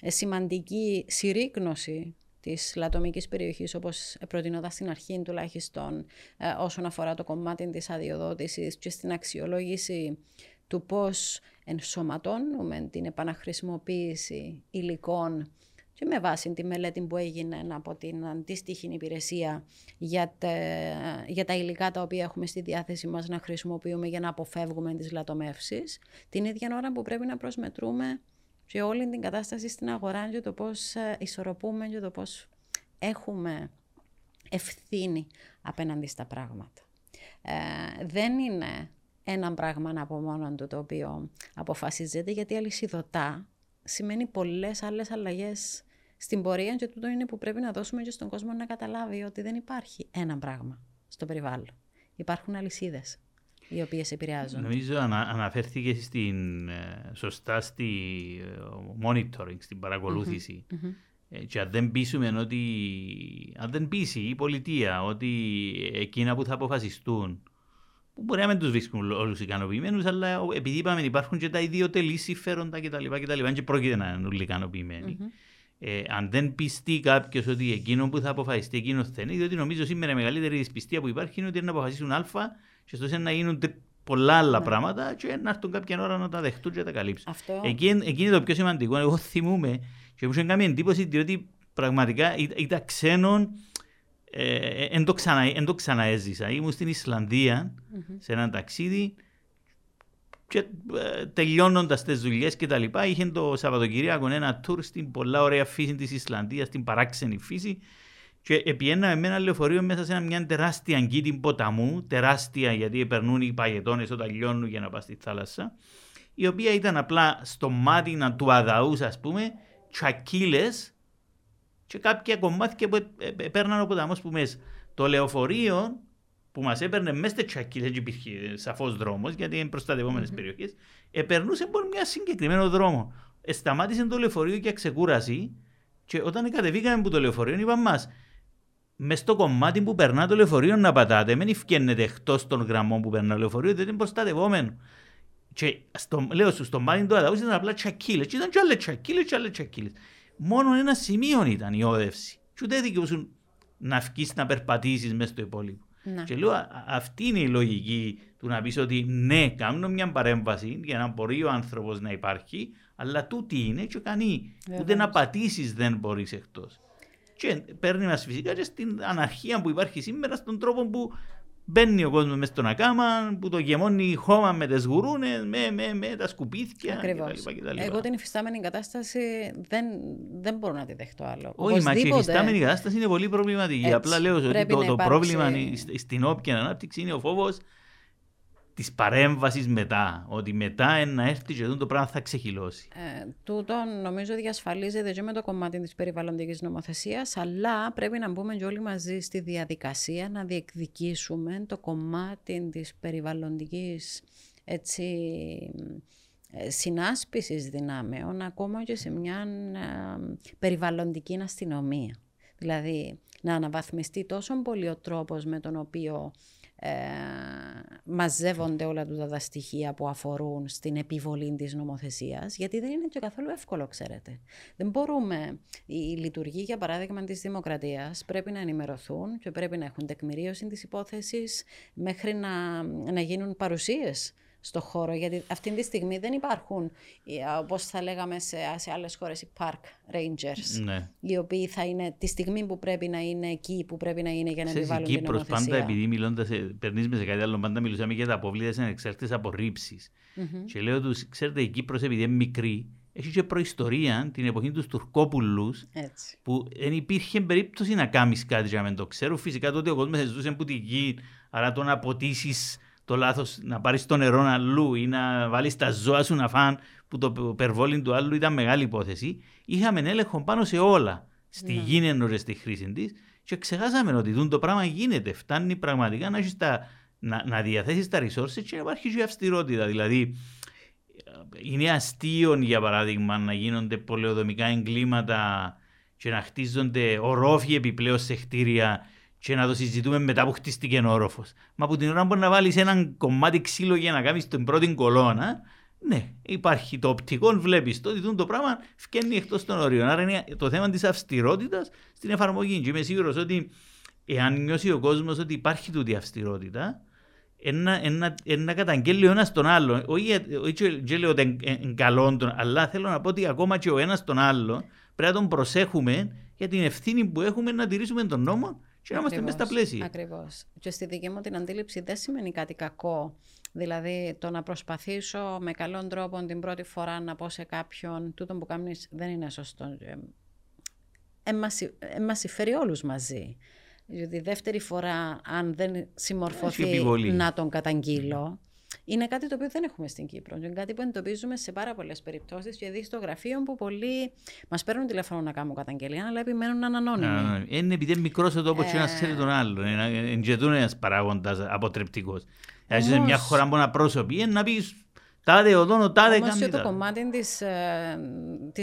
Speaker 2: ε, σημαντική συρρήκνωση της λατομικής περιοχής, όπως προτείνοντα στην αρχή τουλάχιστον, ε, όσον αφορά το κομμάτι της αδειοδότησης και στην αξιολόγηση του πώς ενσωματώνουμε την επαναχρησιμοποίηση υλικών και με βάση τη μελέτη που έγινε από την αντίστοιχη υπηρεσία για, τε- για τα υλικά τα οποία έχουμε στη διάθεση μας να χρησιμοποιούμε για να αποφεύγουμε τις λατομεύσεις, την ίδια ώρα που πρέπει να προσμετρούμε και όλη την κατάσταση στην αγορά και το πώς ε, ισορροπούμε και το πώς έχουμε ευθύνη απέναντι στα πράγματα. Ε, δεν είναι ένα πράγμα από μόνο του το οποίο αποφασίζεται γιατί αλυσιδωτά σημαίνει πολλές άλλες αλλαγές στην πορεία και τούτο είναι που πρέπει να δώσουμε και στον κόσμο να καταλάβει ότι δεν υπάρχει ένα πράγμα στο περιβάλλον. Υπάρχουν αλυσίδες οι οποίες επηρεάζουν.
Speaker 1: Νομίζω ανα, αναφέρθηκε στην, ε, σωστά στη ε, monitoring, στην παρακολούθηση. Ε, Και αν δεν πείσουμε ότι, αν δεν πείσει η πολιτεία ότι εκείνα που θα αποφασιστούν, που μπορεί να μην τους βρίσκουν όλους ικανοποιημένους, αλλά επειδή είπαμε υπάρχουν και τα ιδιωτελή συμφέροντα κτλ. κτλ. Και πρόκειται να είναι όλοι ικανοποιημένοι. Ε, αν δεν πιστεί κάποιος ότι εκείνο που θα αποφασιστεί εκείνος θα είναι, διότι νομίζω σήμερα η μεγαλύτερη δυσπιστία που υπάρχει είναι ότι είναι να αποφασίσουν Α και στο να γίνουν πολλά άλλα ναι. πράγματα και να έρθουν κάποια ώρα να τα δεχτούν και να τα καλύψουν. Αυτό... Εκεί, εκεί είναι το πιο σημαντικό. Εγώ θυμούμαι και μου είχε κάνει εντύπωση διότι πραγματικά ήταν ξένον δεν ε, το, ξανα, το ξαναέζησα. Ήμουν στην Ισλανδία mm-hmm. σε ένα ταξίδι και ε, τελειώνοντας τις δουλειές και τα λοιπά, είχε το Σαββατοκυριακό ένα tour στην πολλά ωραία φύση της Ισλανδίας, στην παράξενη φύση. Και επιέναμε με ένα λεωφορείο μέσα σε μια τεράστια αγκίτη ποταμού, τεράστια γιατί περνούν οι παγετώνες όταν λιώνουν για να πας στη θάλασσα, η οποία ήταν απλά στο μάτι του αδαούς, ας πούμε, τσακίλες και κάποια κομμάτια που έπαιρναν ο ποταμό που μέσα. Το λεωφορείο που μας έπαιρνε μέσα στη τσακίλε, δεν υπήρχε σαφώς δρόμος, γιατί είναι προστατευόμενες mm-hmm. περιοχές, επερνούσε από μια συγκεκριμένο δρόμο. Ε, σταμάτησε το λεωφορείο για ξεκούραση και όταν κατεβήκαμε από το λεωφορείο, είπαμε μας, μες στο κομμάτι που περνά το λεωφορείο να πατάτε, μην ευκαινετε εκτός των γραμμών που περνά το λεωφορείο, δεν είναι προστατευόμενο. Και στο, λέω σου, στο μάτι του αδαού ήταν απλά τσακίλες. Και ήταν και άλλες τσακίλες, και άλλες τσακίλες. Μόνο ένα σημείο ήταν η όδευση. Και ούτε δικαιούσουν να βγει να περπατήσεις μέσα στο υπόλοιπο. Να. Και λέω, αυτή είναι η λογική του να πεις ότι ναι, κάνω μια παρέμβαση για να μπορεί ο άνθρωπος να υπάρχει, αλλά τούτη είναι και κανεί. Ούτε να πατήσεις δεν μπορείς εκτός. Και παίρνει μας φυσικά και στην αναρχία που υπάρχει σήμερα, στον τρόπο που Μπαίνει ο κόσμος μέσα στον ακάμα, που το γεμώνει χώμα με τις γουρούνες, με, με, με τα σκουπίθια
Speaker 2: Ακριβώς. Εγώ την υφιστάμενη κατάσταση δεν, δεν μπορώ να τη δεχτώ άλλο.
Speaker 1: Όχι, μα και η υφιστάμενη κατάσταση είναι πολύ προβληματική. Έτσι, Απλά λέω ότι το, το πρόβλημα στην όποια ανάπτυξη είναι ο φόβος της παρέμβασης μετά. Ότι μετά να έρθει και το πράγμα θα ξεχυλώσει.
Speaker 2: Ε, τούτο νομίζω διασφαλίζεται και με το κομμάτι της περιβαλλοντικής νομοθεσίας, αλλά πρέπει να μπούμε και όλοι μαζί στη διαδικασία να διεκδικήσουμε το κομμάτι της περιβαλλοντικής έτσι, ε, συνάσπισης δυνάμεων ακόμα και σε μια ε, περιβαλλοντική αστυνομία. Δηλαδή να αναβαθμιστεί τόσο πολύ ο τρόπος με τον οποίο ε, μαζεύονται όλα τα, τα στοιχεία που αφορούν στην επιβολή της νομοθεσίας, γιατί δεν είναι και καθόλου εύκολο, ξέρετε. Δεν μπορούμε, οι λειτουργοί, για παράδειγμα, της δημοκρατίας πρέπει να ενημερωθούν και πρέπει να έχουν τεκμηρίωση της υπόθεσης μέχρι να, να γίνουν παρουσίες στο χώρο, γιατί αυτή τη στιγμή δεν υπάρχουν, ε, όπως θα λέγαμε σε, σε άλλες χώρες, οι park rangers, ναι. οι οποίοι θα είναι τη στιγμή που πρέπει να είναι εκεί που πρέπει να είναι για να επιβάλλουν την νομοθεσία.
Speaker 1: πάντα, επειδή μιλώντας, περνείς με σε κάτι άλλο, πάντα μιλούσαμε για τα αποβλήτες ανεξάρτητες απορρίψεις. Mm-hmm. Και λέω τους, ξέρετε, η Κύπρος επειδή είναι μικρή, έχει και προϊστορία την εποχή τους Τουρκόπουλους, που δεν υπήρχε περίπτωση να κάνεις κάτι για να μην το ξέρω. Φυσικά τότε ο κόσμος ζούσε που τη γη, άρα το να αποτίσει το λάθος να πάρεις το νερό αλλού ή να βάλεις τα ζώα σου να φάνε που το περβόλιν του άλλου ήταν μεγάλη υπόθεση. Είχαμε έλεγχο πάνω σε όλα. Στη ναι. γη ενώ στη χρήση της και ξεχάσαμε ότι το πράγμα γίνεται. Φτάνει πραγματικά να, τα, να, να διαθέσεις τα resources και να υπάρχει και αυστηρότητα. Δηλαδή, είναι αστείο για παράδειγμα να γίνονται πολεοδομικά εγκλήματα και να χτίζονται ορόφοι επιπλέον σε κτίρια και να το συζητούμε μετά που χτίστηκε ο όροφος. Μα από την ώρα που να βάλεις ένα κομμάτι ξύλο για να κάνεις την πρώτη κολόνα, ναι, υπάρχει το οπτικό, βλέπεις το ότι το πράγμα φκένει εκτός των ορίων. Άρα είναι το θέμα της αυστηρότητας στην εφαρμογή. Και είμαι σίγουρος ότι εάν νιώσει ο κόσμος ότι υπάρχει τούτη αυστηρότητα, να καταγγέλει ο ένας τον άλλο. Όχι λέω ότι είναι καλό, αλλά θέλω να πω ότι ακόμα και ο ένας τον άλλο πρέπει να τον προσέχουμε για την ευθύνη που έχουμε να τηρήσουμε τον νόμο και να είμαστε μέσα στα πλαίσια.
Speaker 2: Ακριβώς. Και στη δική μου την αντίληψη δεν σημαίνει κάτι κακό. Δηλαδή το να προσπαθήσω με καλόν τρόπο την πρώτη φορά να πω σε κάποιον τούτο που κάνεις δεν είναι σωστό. Ε, μας συμφέρει όλους μαζί. Γιατί δεύτερη φορά αν δεν συμμορφωθεί να τον καταγγείλω είναι κάτι το οποίο δεν έχουμε στην Κύπρο. Είναι κάτι που εντοπίζουμε σε πάρα πολλές περιπτώσεις. Γιατί στο γραφείο που πολλοί μας παίρνουν τηλέφωνο να κάνουν καταγγελία, αλλά επιμένουν ανώνυμοι.
Speaker 1: Είναι επειδή είναι μικρός ο τόπος και ένας ξέρει τον άλλο. Είναι ένας παράγοντας αποτρεπτικός. Αν είσαι μια χώρα που να πρόσωπη, να πεις τάδε οδόνο, τάδε
Speaker 2: κάνει. το κομμάτι της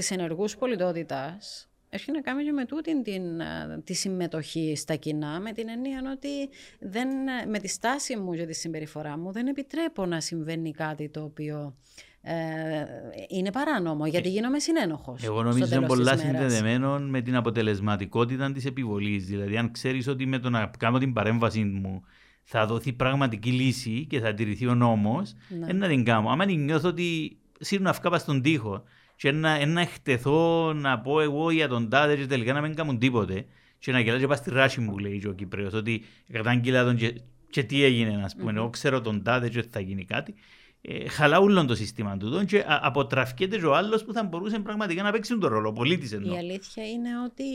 Speaker 2: ε, ενεργούς πολιτότητας έχει να κάνει και με τούτη την, ε, τη συμμετοχή στα κοινά, με την έννοια ότι δεν, με τη στάση μου και τη συμπεριφορά μου δεν επιτρέπω να συμβαίνει κάτι το οποίο ε, είναι παράνομο, γιατί ε, γίνομαι συνένοχος.
Speaker 1: Εγώ νομίζω είναι πολλά συνδεδεμένο με την αποτελεσματικότητα της επιβολής. Δηλαδή, αν ξέρεις ότι με το να κάνω την παρέμβαση μου θα δοθεί πραγματική λύση και θα τηρηθεί ο νόμος, ναι. να την κάνω. Άμα νιώθω ότι σύρουν αυκά στον τοίχο και να, να χτεθώ να πω εγώ για τον τάδε και τελικά να μην κάνουν τίποτε. Και να γελάω και πάω στη ράση μου λέει ο Κυπρέος ότι κατάγγειλα τον και, και τι έγινε ας πούμε, mm-hmm. εγώ ξέρω τον τάδε και θα γίνει κάτι. Ε, χαλαούλων το σύστημα του και αποτραφκέται ο άλλος που θα μπορούσε πραγματικά να παίξει τον ρόλο, ο πολίτης
Speaker 2: Η αλήθεια είναι ότι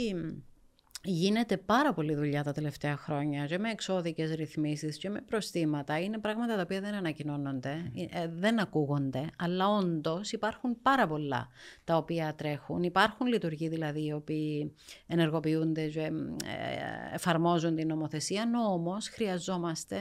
Speaker 2: Γίνεται πάρα πολλή δουλειά τα τελευταία χρόνια και με εξώδικες ρυθμίσεις και με προστήματα. Είναι πράγματα τα οποία δεν ανακοινώνονται, ε, δεν ακούγονται, αλλά όντως υπάρχουν πάρα πολλά τα οποία τρέχουν. Υπάρχουν λειτουργοί δηλαδή οι οποίοι ενεργοποιούνται και ε, εφαρμόζουν την νομοθεσία, όμω χρειαζόμαστε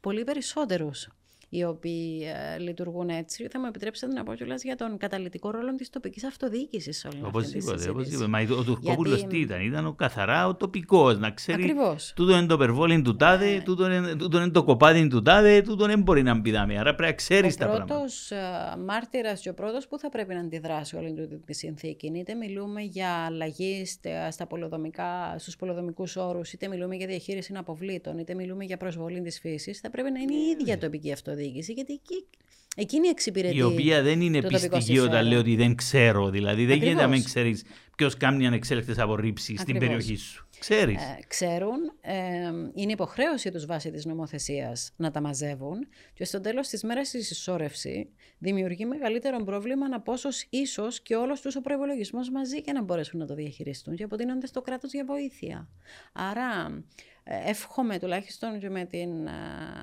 Speaker 2: πολύ περισσότερους οι οποίοι ε, λειτουργούν έτσι. Θα μου επιτρέψετε να πω κιόλας για τον καταλητικό ρόλο της τοπικής αυτοδιοίκησης όλη
Speaker 1: Οπωσδήποτε. οπωσδήποτε. Μα ο Τουρκόπουλος Γιατί... τι ήταν, ήταν ο καθαρά ο τοπικός. Να ξέρει. Ακριβώς. Τούτο είναι το περβόλιν του τάδε, ε... τούτο, είναι, τούτο είναι το κοπάδι του τάδε, τούτο δεν μπορεί να μπει Άρα πρέπει να ξέρεις τα πράγματα.
Speaker 2: Ο πρώτο μάρτυρας και ο πρώτος που θα πρέπει να αντιδράσει όλη τη συνθήκη. Είτε μιλούμε για αλλαγή στα πολεοδομικά, στους πολεοδομικούς όρους, είτε μιλούμε για διαχείριση αποβλήτων, είτε μιλούμε για προσβολή της φύσης, θα πρέπει να είναι η ίδια τοπική αυτοδιοίκηση αυτοδιοίκηση, γιατί εκεί, εκείνη εξυπηρετεί.
Speaker 1: Η οποία δεν είναι πιστική όταν λέει ότι δεν ξέρω. Δηλαδή δεν γίνεται να μην ξέρεις ποιος κάνει ανεξέλεκτες απορρίψεις στην περιοχή σου. Ξέρεις. Ε,
Speaker 2: ξέρουν, ε, είναι υποχρέωση τους βάσει της νομοθεσίας να τα μαζεύουν και στο τέλος της μέρας η συσσόρευσης δημιουργεί μεγαλύτερο πρόβλημα να πόσο ίσως και όλος τους ο προπολογισμό μαζί και να μπορέσουν να το διαχειριστούν και αποτείνονται στο κράτος για βοήθεια. Άρα εύχομαι τουλάχιστον και με την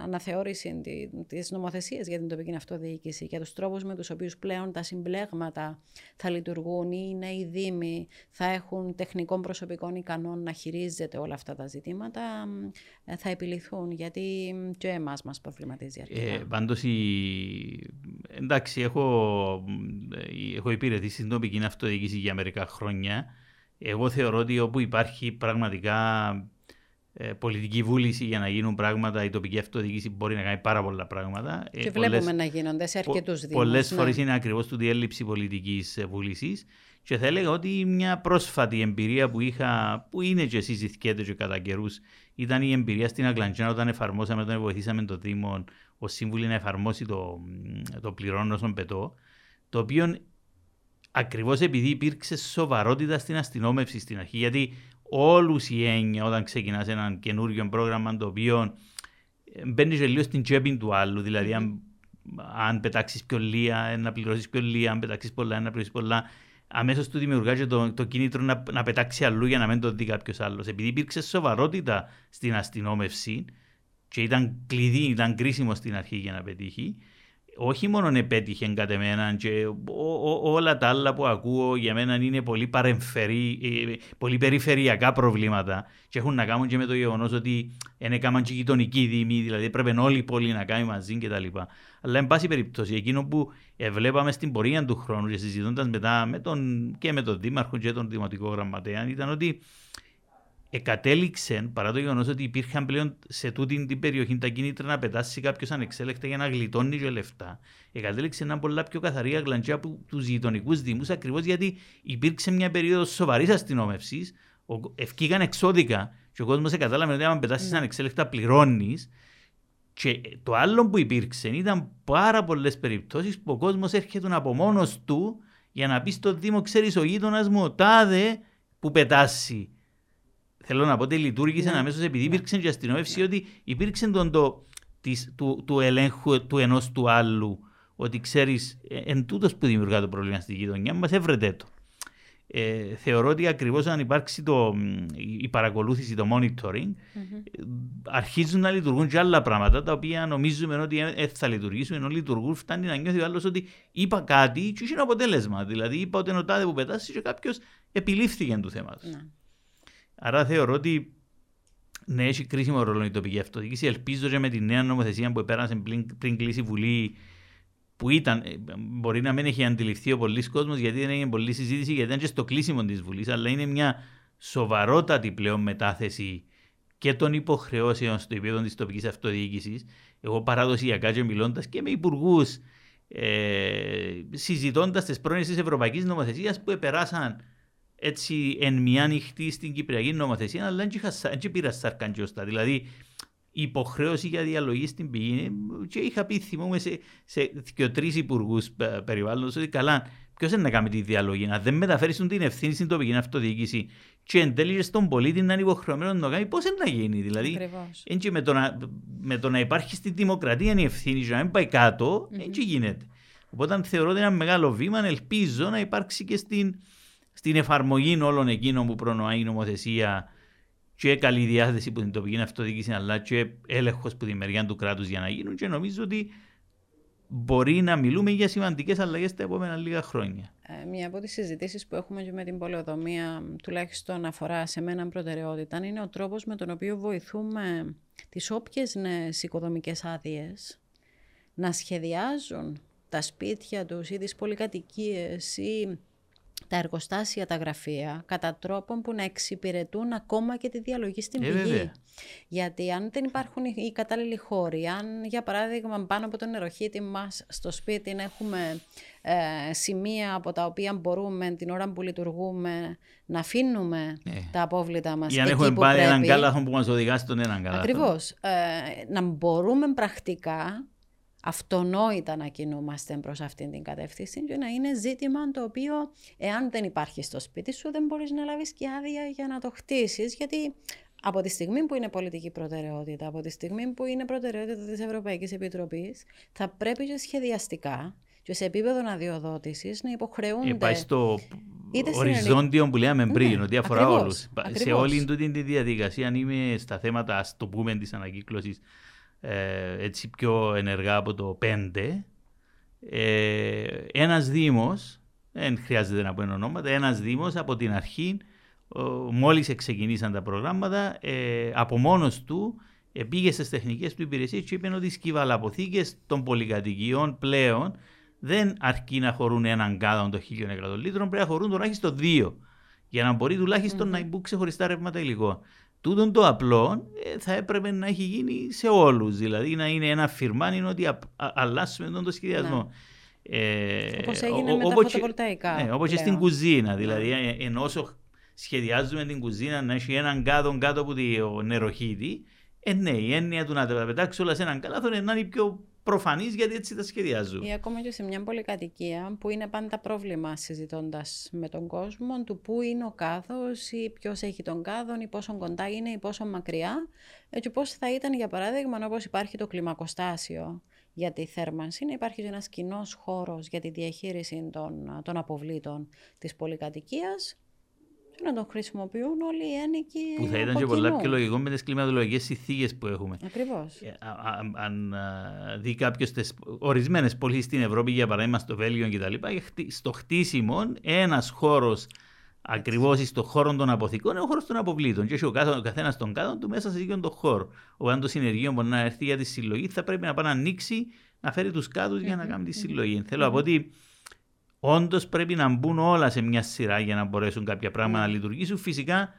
Speaker 2: αναθεώρηση της νομοθεσίας για την τοπική αυτοδιοίκηση για τους τρόπους με τους οποίους πλέον τα συμπλέγματα θα λειτουργούν ή οι νέοι δήμοι θα έχουν τεχνικών προσωπικών ικανών να χειρίζεται όλα αυτά τα ζητήματα ε, θα επιληθούν γιατί και εμάς μας προβληματίζει αρκετά.
Speaker 1: Ε, πάντως η... εντάξει έχω, ε, έχω υπηρετήσει στην τοπική αυτοδιοίκηση για μερικά χρόνια εγώ θεωρώ ότι όπου υπάρχει πραγματικά ε, πολιτική βούληση για να γίνουν πράγματα, η τοπική αυτοδιοίκηση μπορεί να κάνει πάρα πολλά πράγματα.
Speaker 2: Ε, και βλέπουμε πολλές, να γίνονται σε αρκετούς δήμους.
Speaker 1: Πολλές ναι. φορές είναι ακριβώς του έλλειψη πολιτικής βούλησης. Και θα έλεγα ότι μια πρόσφατη εμπειρία που είχα, που είναι και συζητιέται και κατά καιρούς, ήταν η εμπειρία στην Αγκλαντζάνα όταν εφαρμόσαμε, όταν βοηθήσαμε το Δήμο ως σύμβουλοι να εφαρμόσει το, το πληρώνω στον πετό. Το οποίο ακριβώς επειδή υπήρξε σοβαρότητα στην αστυνόμευση στην αρχή. Γιατί όλους η έννοια όταν ξεκινάς ένα καινούριο πρόγραμμα το οποίο ε, μπαίνει λίγο στην τσέπη του άλλου. Δηλαδή, αν, αν πετάξεις πιο λίγα, να πληρώσεις πιο λίγα, αν πετάξεις πολλά, να πληρώσεις πολλά. Αμέσως του δημιουργάζει το, το κίνητρο να, να πετάξει αλλού για να μην το δει κάποιος άλλος. Επειδή υπήρξε σοβαρότητα στην αστυνόμευση και ήταν κλειδί, ήταν κρίσιμο στην αρχή για να πετύχει, όχι μόνο επέτυχε κατ' εμένα και όλα τα άλλα που ακούω για μένα είναι πολύ παρεμφερή, ε, πολύ περιφερειακά προβλήματα και έχουν να κάνουν και με το γεγονός ότι είναι έκαναν και γειτονικοί δήμοι, δηλαδή πρέπει όλη η πόλη να κάνει μαζί κτλ. Αλλά εν πάση περιπτώσει, εκείνο που βλέπαμε στην πορεία του χρόνου και συζητώντας μετά με τον, και με τον Δήμαρχο και τον Δημοτικό Γραμματέα ήταν ότι εκατέληξε, παρά το γεγονός ότι υπήρχαν πλέον σε τούτη την περιοχή τα κίνητρα να πετάσει κάποιος ανεξέλεκτα για να γλιτώνει και λεφτά, εκατέληξε ένα πολλά πιο καθαρή αγλαντζιά από τους γειτονικούς Δήμους, ακριβώς γιατί υπήρξε μια περίοδος σοβαρής αστυνόμευσης, ευκήγαν εξώδικα και ο κόσμος κατάλαβε ότι αν πετάσεις ναι. ανεξέλεκτα πληρώνεις. Και το άλλο που υπήρξε ήταν πάρα πολλές περιπτώσεις που ο κόσμος έρχεται από μόνος του για να πει στο Δήμο, ξέρεις ο γείτονας μου, τάδε που πετάσει Θέλω να πω ότι λειτουργήσε ναι. αμέσως επειδή υπήρξε και αστυνόμευση ότι υπήρξε τον το, της, του, του ελέγχου του ενός του άλλου. Ότι ξέρεις, ε, εν τούτος που δημιουργά το πρόβλημα στη γειτονιά μας, έβρετε το. Ε, θεωρώ ότι ακριβώς αν υπάρξει το, η παρακολούθηση, το monitoring, mm-hmm. αρχίζουν να λειτουργούν και άλλα πράγματα τα οποία νομίζουμε ότι ε, θα λειτουργήσουν, ενώ λειτουργούν, φτάνει να νιώθει ο άλλος ότι είπα κάτι και είναι αποτέλεσμα. Δηλαδή, είπα ότι είναι ο τάδε που πετάσει και κάποιος επιλήφθηκε του θέματος. Mm-hmm. Άρα θεωρώ ότι ναι, έχει κρίσιμο ρόλο η τοπική αυτοδιοίκηση. Ελπίζω και με τη νέα νομοθεσία που πέρασε πριν, πριν κλείσει η Βουλή, που ήταν, ε, μπορεί να μην έχει αντιληφθεί ο πολλής κόσμος, γιατί δεν έγινε πολλή συζήτηση, γιατί ήταν και στο κλείσιμο της Βουλής, αλλά είναι μια σοβαρότατη πλέον μετάθεση και των υποχρεώσεων στο επίπεδο της τοπικής αυτοδιοίκησης. Εγώ παραδοσιακά και μιλώντας και με υπουργούς ε, συζητώντας τις πρώην της Ευρωπαϊκής Νομοθεσίας που περάσαν έτσι εν μια νυχτή στην Κυπριακή νομοθεσία, αλλά δεν πήρα σάρκαν Δηλαδή, η υποχρέωση για διαλογή στην πηγή και είχα πει, θυμόμαι σε, σε και τρει υπουργού περιβάλλοντος ότι καλά, ποιος είναι να κάνει τη διαλογή, να δεν μεταφέρεις την ευθύνη στην τοπική αυτοδιοίκηση και εν τέλει στον πολίτη να είναι υποχρεωμένος να το κάνει, πώς είναι να γίνει. Δηλαδή, έτσι με, το να, με το να υπάρχει στη δημοκρατία η ευθύνη και να μην πάει κάτω, mm-hmm. έτσι γίνεται. Οπότε θεωρώ ότι είναι ένα μεγάλο βήμα, ελπίζω να υπάρξει και στην, στην εφαρμογή όλων εκείνων που προνοεί η νομοθεσία και καλή διάθεση που την τοπική αυτοδιοίκηση αλλά και έλεγχος που τη μεριά του κράτους για να γίνουν και νομίζω ότι μπορεί να μιλούμε για σημαντικές αλλαγές τα επόμενα λίγα χρόνια.
Speaker 2: Ε, μία από τις συζητήσεις που έχουμε και με την πολεοδομία, τουλάχιστον αφορά σε μένα προτεραιότητα, είναι ο τρόπος με τον οποίο βοηθούμε τις όποιες νέες οικοδομικές άδειες να σχεδιάζουν τα σπίτια τους ή τις πολυκατοικίες ή τα εργοστάσια, τα γραφεία, κατά τρόπον που να εξυπηρετούν ακόμα και τη διαλογή στην ε, πηγή. Γιατί αν δεν υπάρχουν οι κατάλληλοι χώροι, αν για παράδειγμα πάνω από τον νεροχύτη μας στο σπίτι έχουμε ε, σημεία από τα οποία μπορούμε την ώρα που λειτουργούμε να αφήνουμε ε. τα απόβλητα μας
Speaker 1: Ή αν έχουμε πάρει έναν κάλαθο που μας οδηγά στον έναν κάλαθο.
Speaker 2: Ακριβώς. Ε, να μπορούμε πρακτικά αυτονόητα να κινούμαστε προς αυτήν την κατεύθυνση και να είναι ζήτημα το οποίο εάν δεν υπάρχει στο σπίτι σου δεν μπορείς να λάβεις και άδεια για να το χτίσεις γιατί από τη στιγμή που είναι πολιτική προτεραιότητα, από τη στιγμή που είναι προτεραιότητα της Ευρωπαϊκής Επιτροπής θα πρέπει και σχεδιαστικά και σε επίπεδο αδειοδότηση να υποχρεούνται. Ε,
Speaker 1: πάει στο οριζόντιο που λέμε πριν, ναι, ότι αφορά όλους. Σε όλη τη διαδικασία, αν είμαι στα θέματα, ας το πούμε, της ανακύκλωσης ε, έτσι πιο ενεργά από το 5, ε, ένας Δήμος, δεν χρειάζεται να πω ονόματα, ένας Δήμος από την αρχή, μόλις ξεκινήσαν τα προγράμματα, ε, από μόνος του ε, πήγε στις τεχνικές του υπηρεσίες και είπε ότι οι σκυβαλαποθήκες των πολυκατοικιών πλέον δεν αρκεί να χωρούν έναν κάδο των 1.100 λίτρων, πρέπει να χωρούν τουλάχιστον δύο. Για να μπορεί τουλάχιστον mm-hmm. να μπουν ξεχωριστά ρεύματα υλικών. Τούτον το απλό ε, θα έπρεπε να έχει γίνει σε όλους. Δηλαδή να είναι ένα φιρμάνι ότι α, α, αλλάσουμε τον το σχεδιασμό.
Speaker 2: Ναι. Ε, όπως έγινε ο, με τα φωτοβολταϊκά.
Speaker 1: Ναι, όπως και στην κουζίνα. Δηλαδή, ναι. ενώ σχεδιάζουμε την κουζίνα να έχει έναν κάδο κάτω από το νεροχύτη, ε, ναι, η έννοια του να τα πετάξεις όλα σε έναν καλάθο είναι να είναι πιο προφανή γιατί έτσι τα σχεδιάζουν.
Speaker 2: Ή ακόμα και σε μια πολυκατοικία που είναι πάντα πρόβλημα συζητώντας με τον κόσμο του πού είναι ο κάδος ή ποιος έχει τον κάδο ή πόσο κοντά είναι ή πόσο μακριά. Έτσι πώ θα ήταν για παράδειγμα όπως υπάρχει το κλιμακοστάσιο για τη θέρμανση, να υπάρχει ένας κοινός χώρος για τη διαχείριση των, των αποβλήτων της πολυκατοικίας να τον χρησιμοποιούν όλοι οι ένοικοι.
Speaker 1: Που θα ήταν και πολλά πιο λογικό με τις κλιματολογικέ συνθήκε που έχουμε.
Speaker 2: Ακριβώς.
Speaker 1: Ε, αν δει κάποιος τις ορισμένες πόλεις στην Ευρώπη, για παράδειγμα στο Βέλγιο κτλ., στο χτίσιμο ένας χώρος ακριβώς στο χώρο των αποθηκών είναι ο χώρος των αποβλήτων. Και έχει ο καθένας των κάτω του μέσα σε ίδιο τον χώρο. Όταν το συνεργείο μπορεί να έρθει για τη συλλογή, θα πρέπει να πάει να ανοίξει, να φέρει τους κάτω για να κάνει τη συλλογή. Θέλω να πω ότι Όντως πρέπει να μπουν όλα σε μια σειρά για να μπορέσουν κάποια πράγματα να λειτουργήσουν. Φυσικά,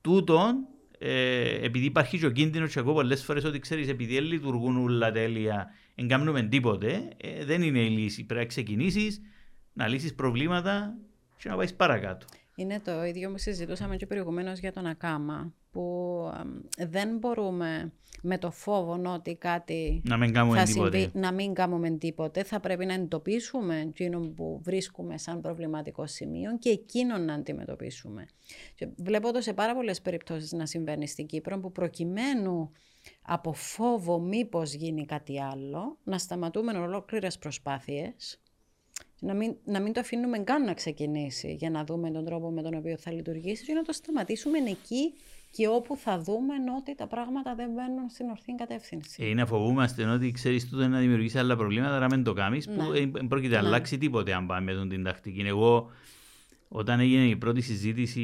Speaker 1: τούτον, ε, επειδή υπάρχει και ο κίνδυνος, και εγώ πολλές φορές ότι ξέρεις, επειδή δεν λειτουργούν όλα τέλεια, δεν κάνουμε τίποτε, ε, δεν είναι η λύση. Πρέπει να ξεκινήσεις να λύσεις προβλήματα και να πάεις παρακάτω.
Speaker 2: Είναι το ίδιο που συζητούσαμε και προηγουμένως για τον Ακάμα, που δεν μπορούμε με το φόβο ότι κάτι
Speaker 1: να μην κάνουμε
Speaker 2: θα
Speaker 1: τίποτε.
Speaker 2: συμβεί, να μην κάνουμε τίποτε. Θα πρέπει να εντοπίσουμε εκείνο που βρίσκουμε σαν προβληματικό σημείο και εκείνο να αντιμετωπίσουμε. Και βλέπω το σε πάρα πολλές περιπτώσεις να συμβαίνει στην Κύπρο που προκειμένου από φόβο μήπως γίνει κάτι άλλο, να σταματούμε ολόκληρες προσπάθειες να μην, να μην το αφήνουμε καν να ξεκινήσει για να δούμε τον τρόπο με τον οποίο θα λειτουργήσει και να το σταματήσουμε εκεί και όπου θα δούμε ότι τα πράγματα δεν βαίνουν στην ορθή κατεύθυνση.
Speaker 1: Ε, να φοβούμαστε ότι ξέρεις τούτο να δημιουργήσει άλλα προβλήματα, άρα μην το κάνεις, ναι. που δεν πρόκειται να ναι. αλλάξει τίποτε αν πάμε με την τακτική. Εγώ, όταν έγινε η πρώτη συζήτηση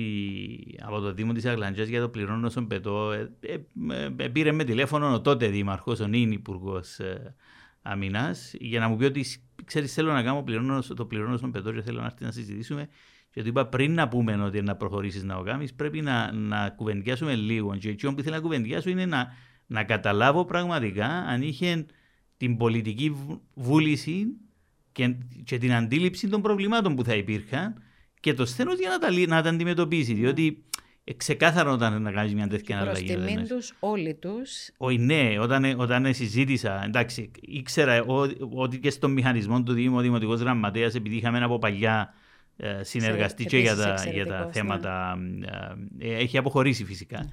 Speaker 1: από το Δήμο της Αγλαντζιάς για το πληρώνω στον πετό, ε, ε, ε, πήρε με τηλέφωνο ο τότε Δήμαρχος, ο νυν Υπουργός ε, Αμυνά, για να μου πει ότι ξέρεις, θέλω να κάνω πληρώνω, το πληρώνω στον πετό και θέλω να έρθει να συζητήσουμε. Και του είπα πριν να πούμε ότι να προχωρήσεις να το κάνεις, πρέπει να, να κουβεντιάσουμε λίγο. Και έτσι που θέλω να κουβεντιάσω είναι να, να καταλάβω πραγματικά αν είχε την πολιτική βούληση και, και την αντίληψη των προβλημάτων που θα υπήρχαν και το σθένος για να τα, να τα αντιμετωπίσει. Διότι ε, ξεκάθαρο όταν να κάνεις μια τέτοια
Speaker 2: Προς
Speaker 1: αλλαγή.
Speaker 2: τιμήν τους, όλοι τους,
Speaker 1: Όχι, ναι, όταν, όταν συζήτησα, εντάξει, ήξερα ο- ότι και στον μηχανισμό του Δήμου ο Δημοτικός Γραμματέας, επειδή είχαμε από παλιά ε, συνεργαστεί και για
Speaker 2: επίσης
Speaker 1: τα, για τα
Speaker 2: εξαιρετικός,
Speaker 1: θέματα. ε, ε, έχει αποχωρήσει φυσικά.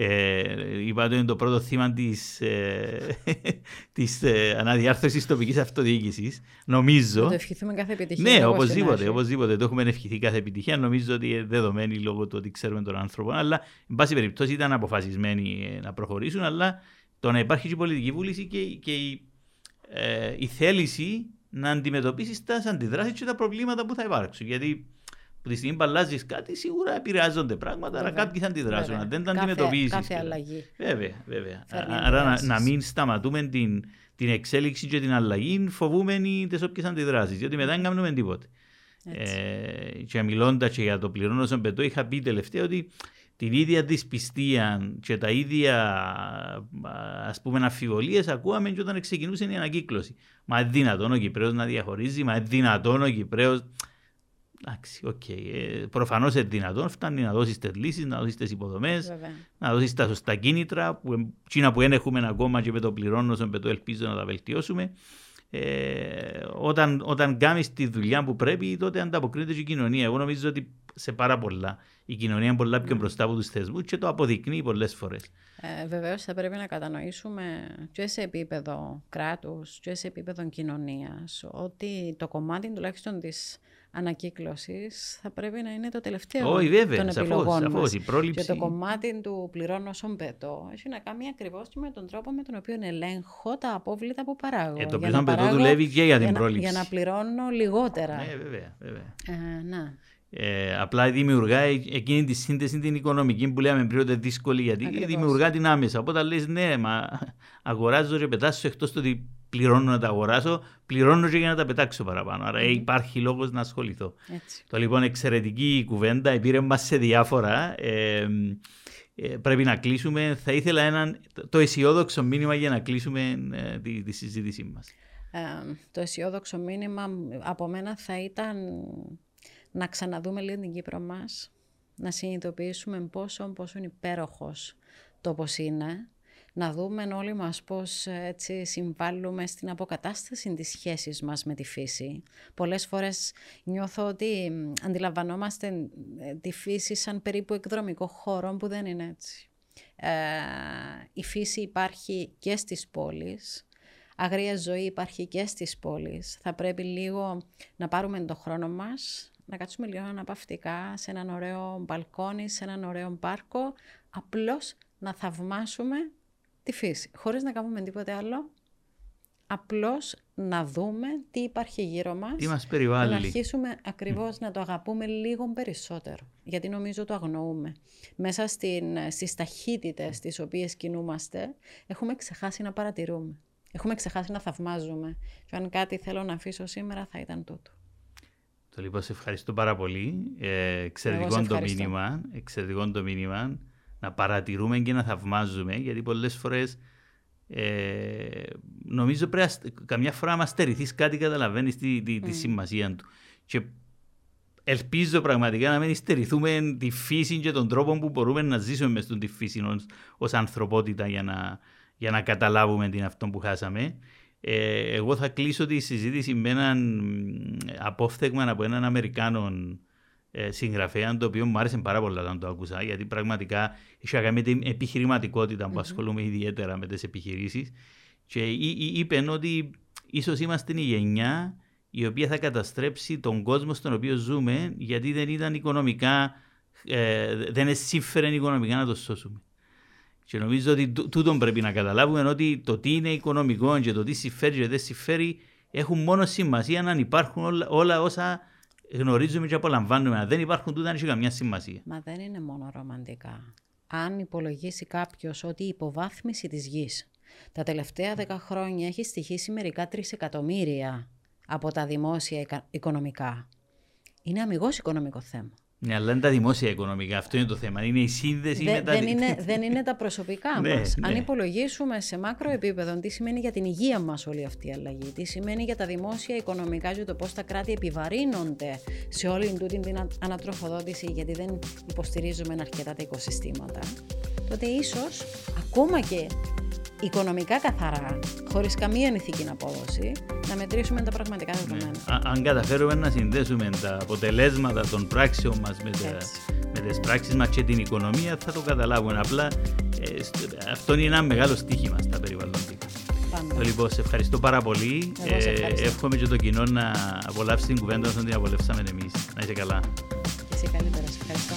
Speaker 1: Ε, είπα ότι είναι το πρώτο θύμα της, ε, (laughs) της ε, αναδιάρθρωσης τοπικής αυτοδιοίκησης, νομίζω.
Speaker 2: να το ευχηθούμε κάθε επιτυχία.
Speaker 1: Ναι,
Speaker 2: όπως και να
Speaker 1: οπωσδήποτε,
Speaker 2: έχει.
Speaker 1: οπωσδήποτε. Το έχουμε ευχηθεί κάθε επιτυχία. Νομίζω ότι είναι δεδομένη λόγω του ότι ξέρουμε τον άνθρωπο. Αλλά, εν πάση περιπτώσει, ήταν αποφασισμένοι ε, να προχωρήσουν. Αλλά το να υπάρχει και η πολιτική βούληση και, και η, ε, η θέληση να αντιμετωπίσεις τα αντιδράσεις και τα προβλήματα που θα υπάρξουν. Γιατί από τη στιγμή που αλλάζεις κάτι, σίγουρα επηρεάζονται πράγματα, αλλά
Speaker 2: Βέβαια.
Speaker 1: κάποιοι θα αντιδράσουν.
Speaker 2: Βέβαια.
Speaker 1: Αν δεν τα
Speaker 2: Κάθε-
Speaker 1: αντιμετωπίσει.
Speaker 2: Κάθε αλλαγή.
Speaker 1: Βέβαια, βέβαια.
Speaker 2: Φέρνει
Speaker 1: Άρα να,
Speaker 2: αντιδράσεις.
Speaker 1: να μην σταματούμε την, την εξέλιξη και την αλλαγή φοβούμενοι τις όποιες αντιδράσεις, διότι μετά δεν κάνουμε τίποτε.
Speaker 2: Έτσι.
Speaker 1: Ε, και μιλώντας και για το πληρώνω όσο πετώ, είχα πει τελευταία ότι την ίδια δυσπιστία και τα ίδια ας πούμε αμφιβολίες ακούαμε και όταν ξεκινούσε η ανακύκλωση. Μα είναι δυνατόν ο Κυπραίος να διαχωρίζει, μα είναι δυνατόν ο Κυπραίος... Εντάξει, οκ. Ε, προφανώς είναι δυνατόν, φτάνει να δώσεις τις λύσεις, να δώσεις τις υποδομές,
Speaker 2: Βέβαια.
Speaker 1: να δώσεις τα σωστά κίνητρα, που, εμ- εκείνα που δεν έχουμε ακόμα και με το πληρώνω, με το ελπίζω να τα βελτιώσουμε. Ε, όταν, όταν κάνεις τη δουλειά που πρέπει, τότε ανταποκρίνεται και η κοινωνία. Εγώ νομίζω ότι σε πάρα πολλά. Η κοινωνία είναι πολλά πιο μπροστά από τους θεσμούς και το αποδεικνύει πολλές φορές.
Speaker 2: Ε, Βεβαίως θα πρέπει να κατανοήσουμε και σε επίπεδο κράτους και σε επίπεδο κοινωνίας ότι το κομμάτι τουλάχιστον της ανακύκλωσης θα πρέπει να είναι το τελευταίο
Speaker 1: Όχι, βέβαια,
Speaker 2: των
Speaker 1: σαφώς,
Speaker 2: επιλογών
Speaker 1: σαφώς,
Speaker 2: μας.
Speaker 1: η πρόληψη-
Speaker 2: Και το κομμάτι του πληρώνω όσον πετώ έχει να κάνει ακριβώς και με τον τρόπο με τον οποίο ελέγχω τα απόβλητα που παράγω.
Speaker 1: Ε, το
Speaker 2: Για
Speaker 1: πλήρων
Speaker 2: να
Speaker 1: πετώ
Speaker 2: παράγω-
Speaker 1: δουλεύει και για την
Speaker 2: να-
Speaker 1: πρόληψη.
Speaker 2: Για να πληρώνω λιγότερα.
Speaker 1: Ναι, βέβαια, βέβαια.
Speaker 2: Ε, ναι.
Speaker 1: Ε, απλά δημιουργά ε- εκείνη τη σύνδεση την οικονομική που λέμε πριν ότι είναι δύσκολη γιατί
Speaker 2: Ακριβώς.
Speaker 1: δημιουργά την άμεσα. Οπότε λες ναι, μα αγοράζω και πετάσω εκτός του ότι πληρώνω να τα αγοράσω, πληρώνω και για να τα πετάξω παραπάνω. Άρα ε, υπάρχει λόγος να ασχοληθώ.
Speaker 2: Έτσι.
Speaker 1: Το λοιπόν εξαιρετική κουβέντα, πήρε μας σε διάφορα. Ε, ε, πρέπει να κλείσουμε. Θα ήθελα έναν, το αισιόδοξο μήνυμα για να κλείσουμε ε, τη, τη συζήτησή μας.
Speaker 2: Ε, το αισιόδοξο μήνυμα από μένα θα ήταν να ξαναδούμε λίγο την Κύπρο μας, να συνειδητοποιήσουμε πόσο, πόσο είναι υπέροχος τόπος είναι, να δούμε όλοι μας πώς ε, έτσι συμβάλλουμε στην αποκατάσταση της σχέσης μας με τη φύση. Πολλές φορές νιώθω ότι μ, αντιλαμβανόμαστε ε, τη φύση σαν περίπου εκδρομικό χώρο που δεν είναι έτσι. Ε, η φύση υπάρχει και στις πόλεις, αγρία ζωή υπάρχει και στις πόλεις. Θα πρέπει λίγο να πάρουμε το χρόνο μας, να κάτσουμε λίγο αναπαυτικά σε έναν ωραίο μπαλκόνι, σε έναν ωραίο πάρκο, απλώς να θαυμάσουμε τη φύση, χωρίς να κάνουμε τίποτε άλλο. Απλώς να δούμε τι υπάρχει γύρω μας
Speaker 1: Τι μας
Speaker 2: και να
Speaker 1: περιβάλλει.
Speaker 2: αρχίσουμε ακριβώς να το αγαπούμε λίγο περισσότερο. Γιατί νομίζω το αγνοούμε. Μέσα στην, στις ταχύτητες τις οποίες κινούμαστε, έχουμε ξεχάσει να παρατηρούμε. Έχουμε ξεχάσει να θαυμάζουμε. Και αν κάτι θέλω να αφήσω σήμερα θα ήταν τούτο.
Speaker 1: Το λοιπόν, σε ευχαριστώ πάρα πολύ. Ε, εξαιρετικό
Speaker 2: Εγώ σε
Speaker 1: το
Speaker 2: ευχαριστώ.
Speaker 1: μήνυμα. Εξαιρετικό το μήνυμα. Να παρατηρούμε και να θαυμάζουμε, γιατί πολλές φορές ε, νομίζω πρέπει να στε- καμιά φορά να στερηθείς κάτι καταλαβαίνεις τη, τη, τη σημασία του. Και ελπίζω πραγματικά να μην στερηθούμε τη φύση και τον τρόπο που μπορούμε να ζήσουμε μες στην τη φύση ως, ως ανθρωπότητα για να, για να καταλάβουμε την αυτό που χάσαμε. Ε, εγώ θα κλείσω τη συζήτηση με έναν μ, απόφθεγμα από έναν Αμερικάνο ε, συγγραφέας, το οποίο μου άρεσε πάρα πολύ όταν το άκουσα, γιατί πραγματικά έχει να κάνει με την επιχειρηματικότητα που ασχολούμαι ιδιαίτερα με τις επιχειρήσεις. Και εί- εί- είπε ότι ίσως είμαστε η γενιά η οποία θα καταστρέψει τον κόσμο στον οποίο ζούμε, γιατί δεν ήταν οικονομικά, ε, δεν εσύφερε οικονομικά να το σώσουμε. Και νομίζω ότι τού- τούτον πρέπει να καταλάβουμε ότι το τι είναι οικονομικό και το τι συμφέρει και δεν συμφέρει έχουν μόνο σημασία αν υπάρχουν όλα, όλα όσα γνωρίζουμε και απολαμβάνουμε. Αν δεν υπάρχουν τούτα, δεν έχει καμιά σημασία.
Speaker 2: Μα δεν είναι μόνο ρομαντικά. Αν υπολογίσει κάποιος ότι η υποβάθμιση της γης τα τελευταία δέκα χρόνια έχει στοιχήσει μερικά τρισεκατομμύρια από τα δημόσια ικα- οικονομικά, είναι αμυγός οικονομικό θέμα.
Speaker 1: Ναι, αλλά είναι τα δημόσια οικονομικά. Αυτό είναι το θέμα. Είναι η σύνδεση
Speaker 2: Δε,
Speaker 1: με τα.
Speaker 2: δεν, είναι, δεν είναι τα προσωπικά (laughs)
Speaker 1: Ναι,
Speaker 2: μας.
Speaker 1: ναι.
Speaker 2: Αν υπολογίσουμε σε μάκρο επίπεδο τι σημαίνει για την υγεία μας όλη αυτή η αλλαγή, τι σημαίνει για τα δημόσια οικονομικά και το πώς τα κράτη επιβαρύνονται σε όλη τούτη την α- ανατροφοδότηση, γιατί δεν υποστηρίζουμε αρκετά τα οικοσυστήματα, τότε ίσως ακόμα και οικονομικά καθαρά, χωρίς καμία ηθική απόδοση, να μετρήσουμε τα πραγματικά δεδομένα.
Speaker 1: Α- αν καταφέρουμε να συνδέσουμε τα αποτελέσματα των πράξεων μας με, τα,
Speaker 2: Έτσι.
Speaker 1: με τις πράξεις μας και την οικονομία θα το καταλάβουμε. Απλά ε, σ- αυτό είναι ένα μεγάλο στίχημα στα περιβαλλοντικά.
Speaker 2: Πάντα.
Speaker 1: Το λοιπόν, σε ευχαριστώ πάρα πολύ.
Speaker 2: Εγώ σε ευχαριστώ.
Speaker 1: εύχομαι και το κοινό να απολαύσει την κουβέντα όσο την απολαύσαμε εμείς. Να είσαι καλά.
Speaker 2: Και εσύ καλύτερα, σε ευχαριστώ.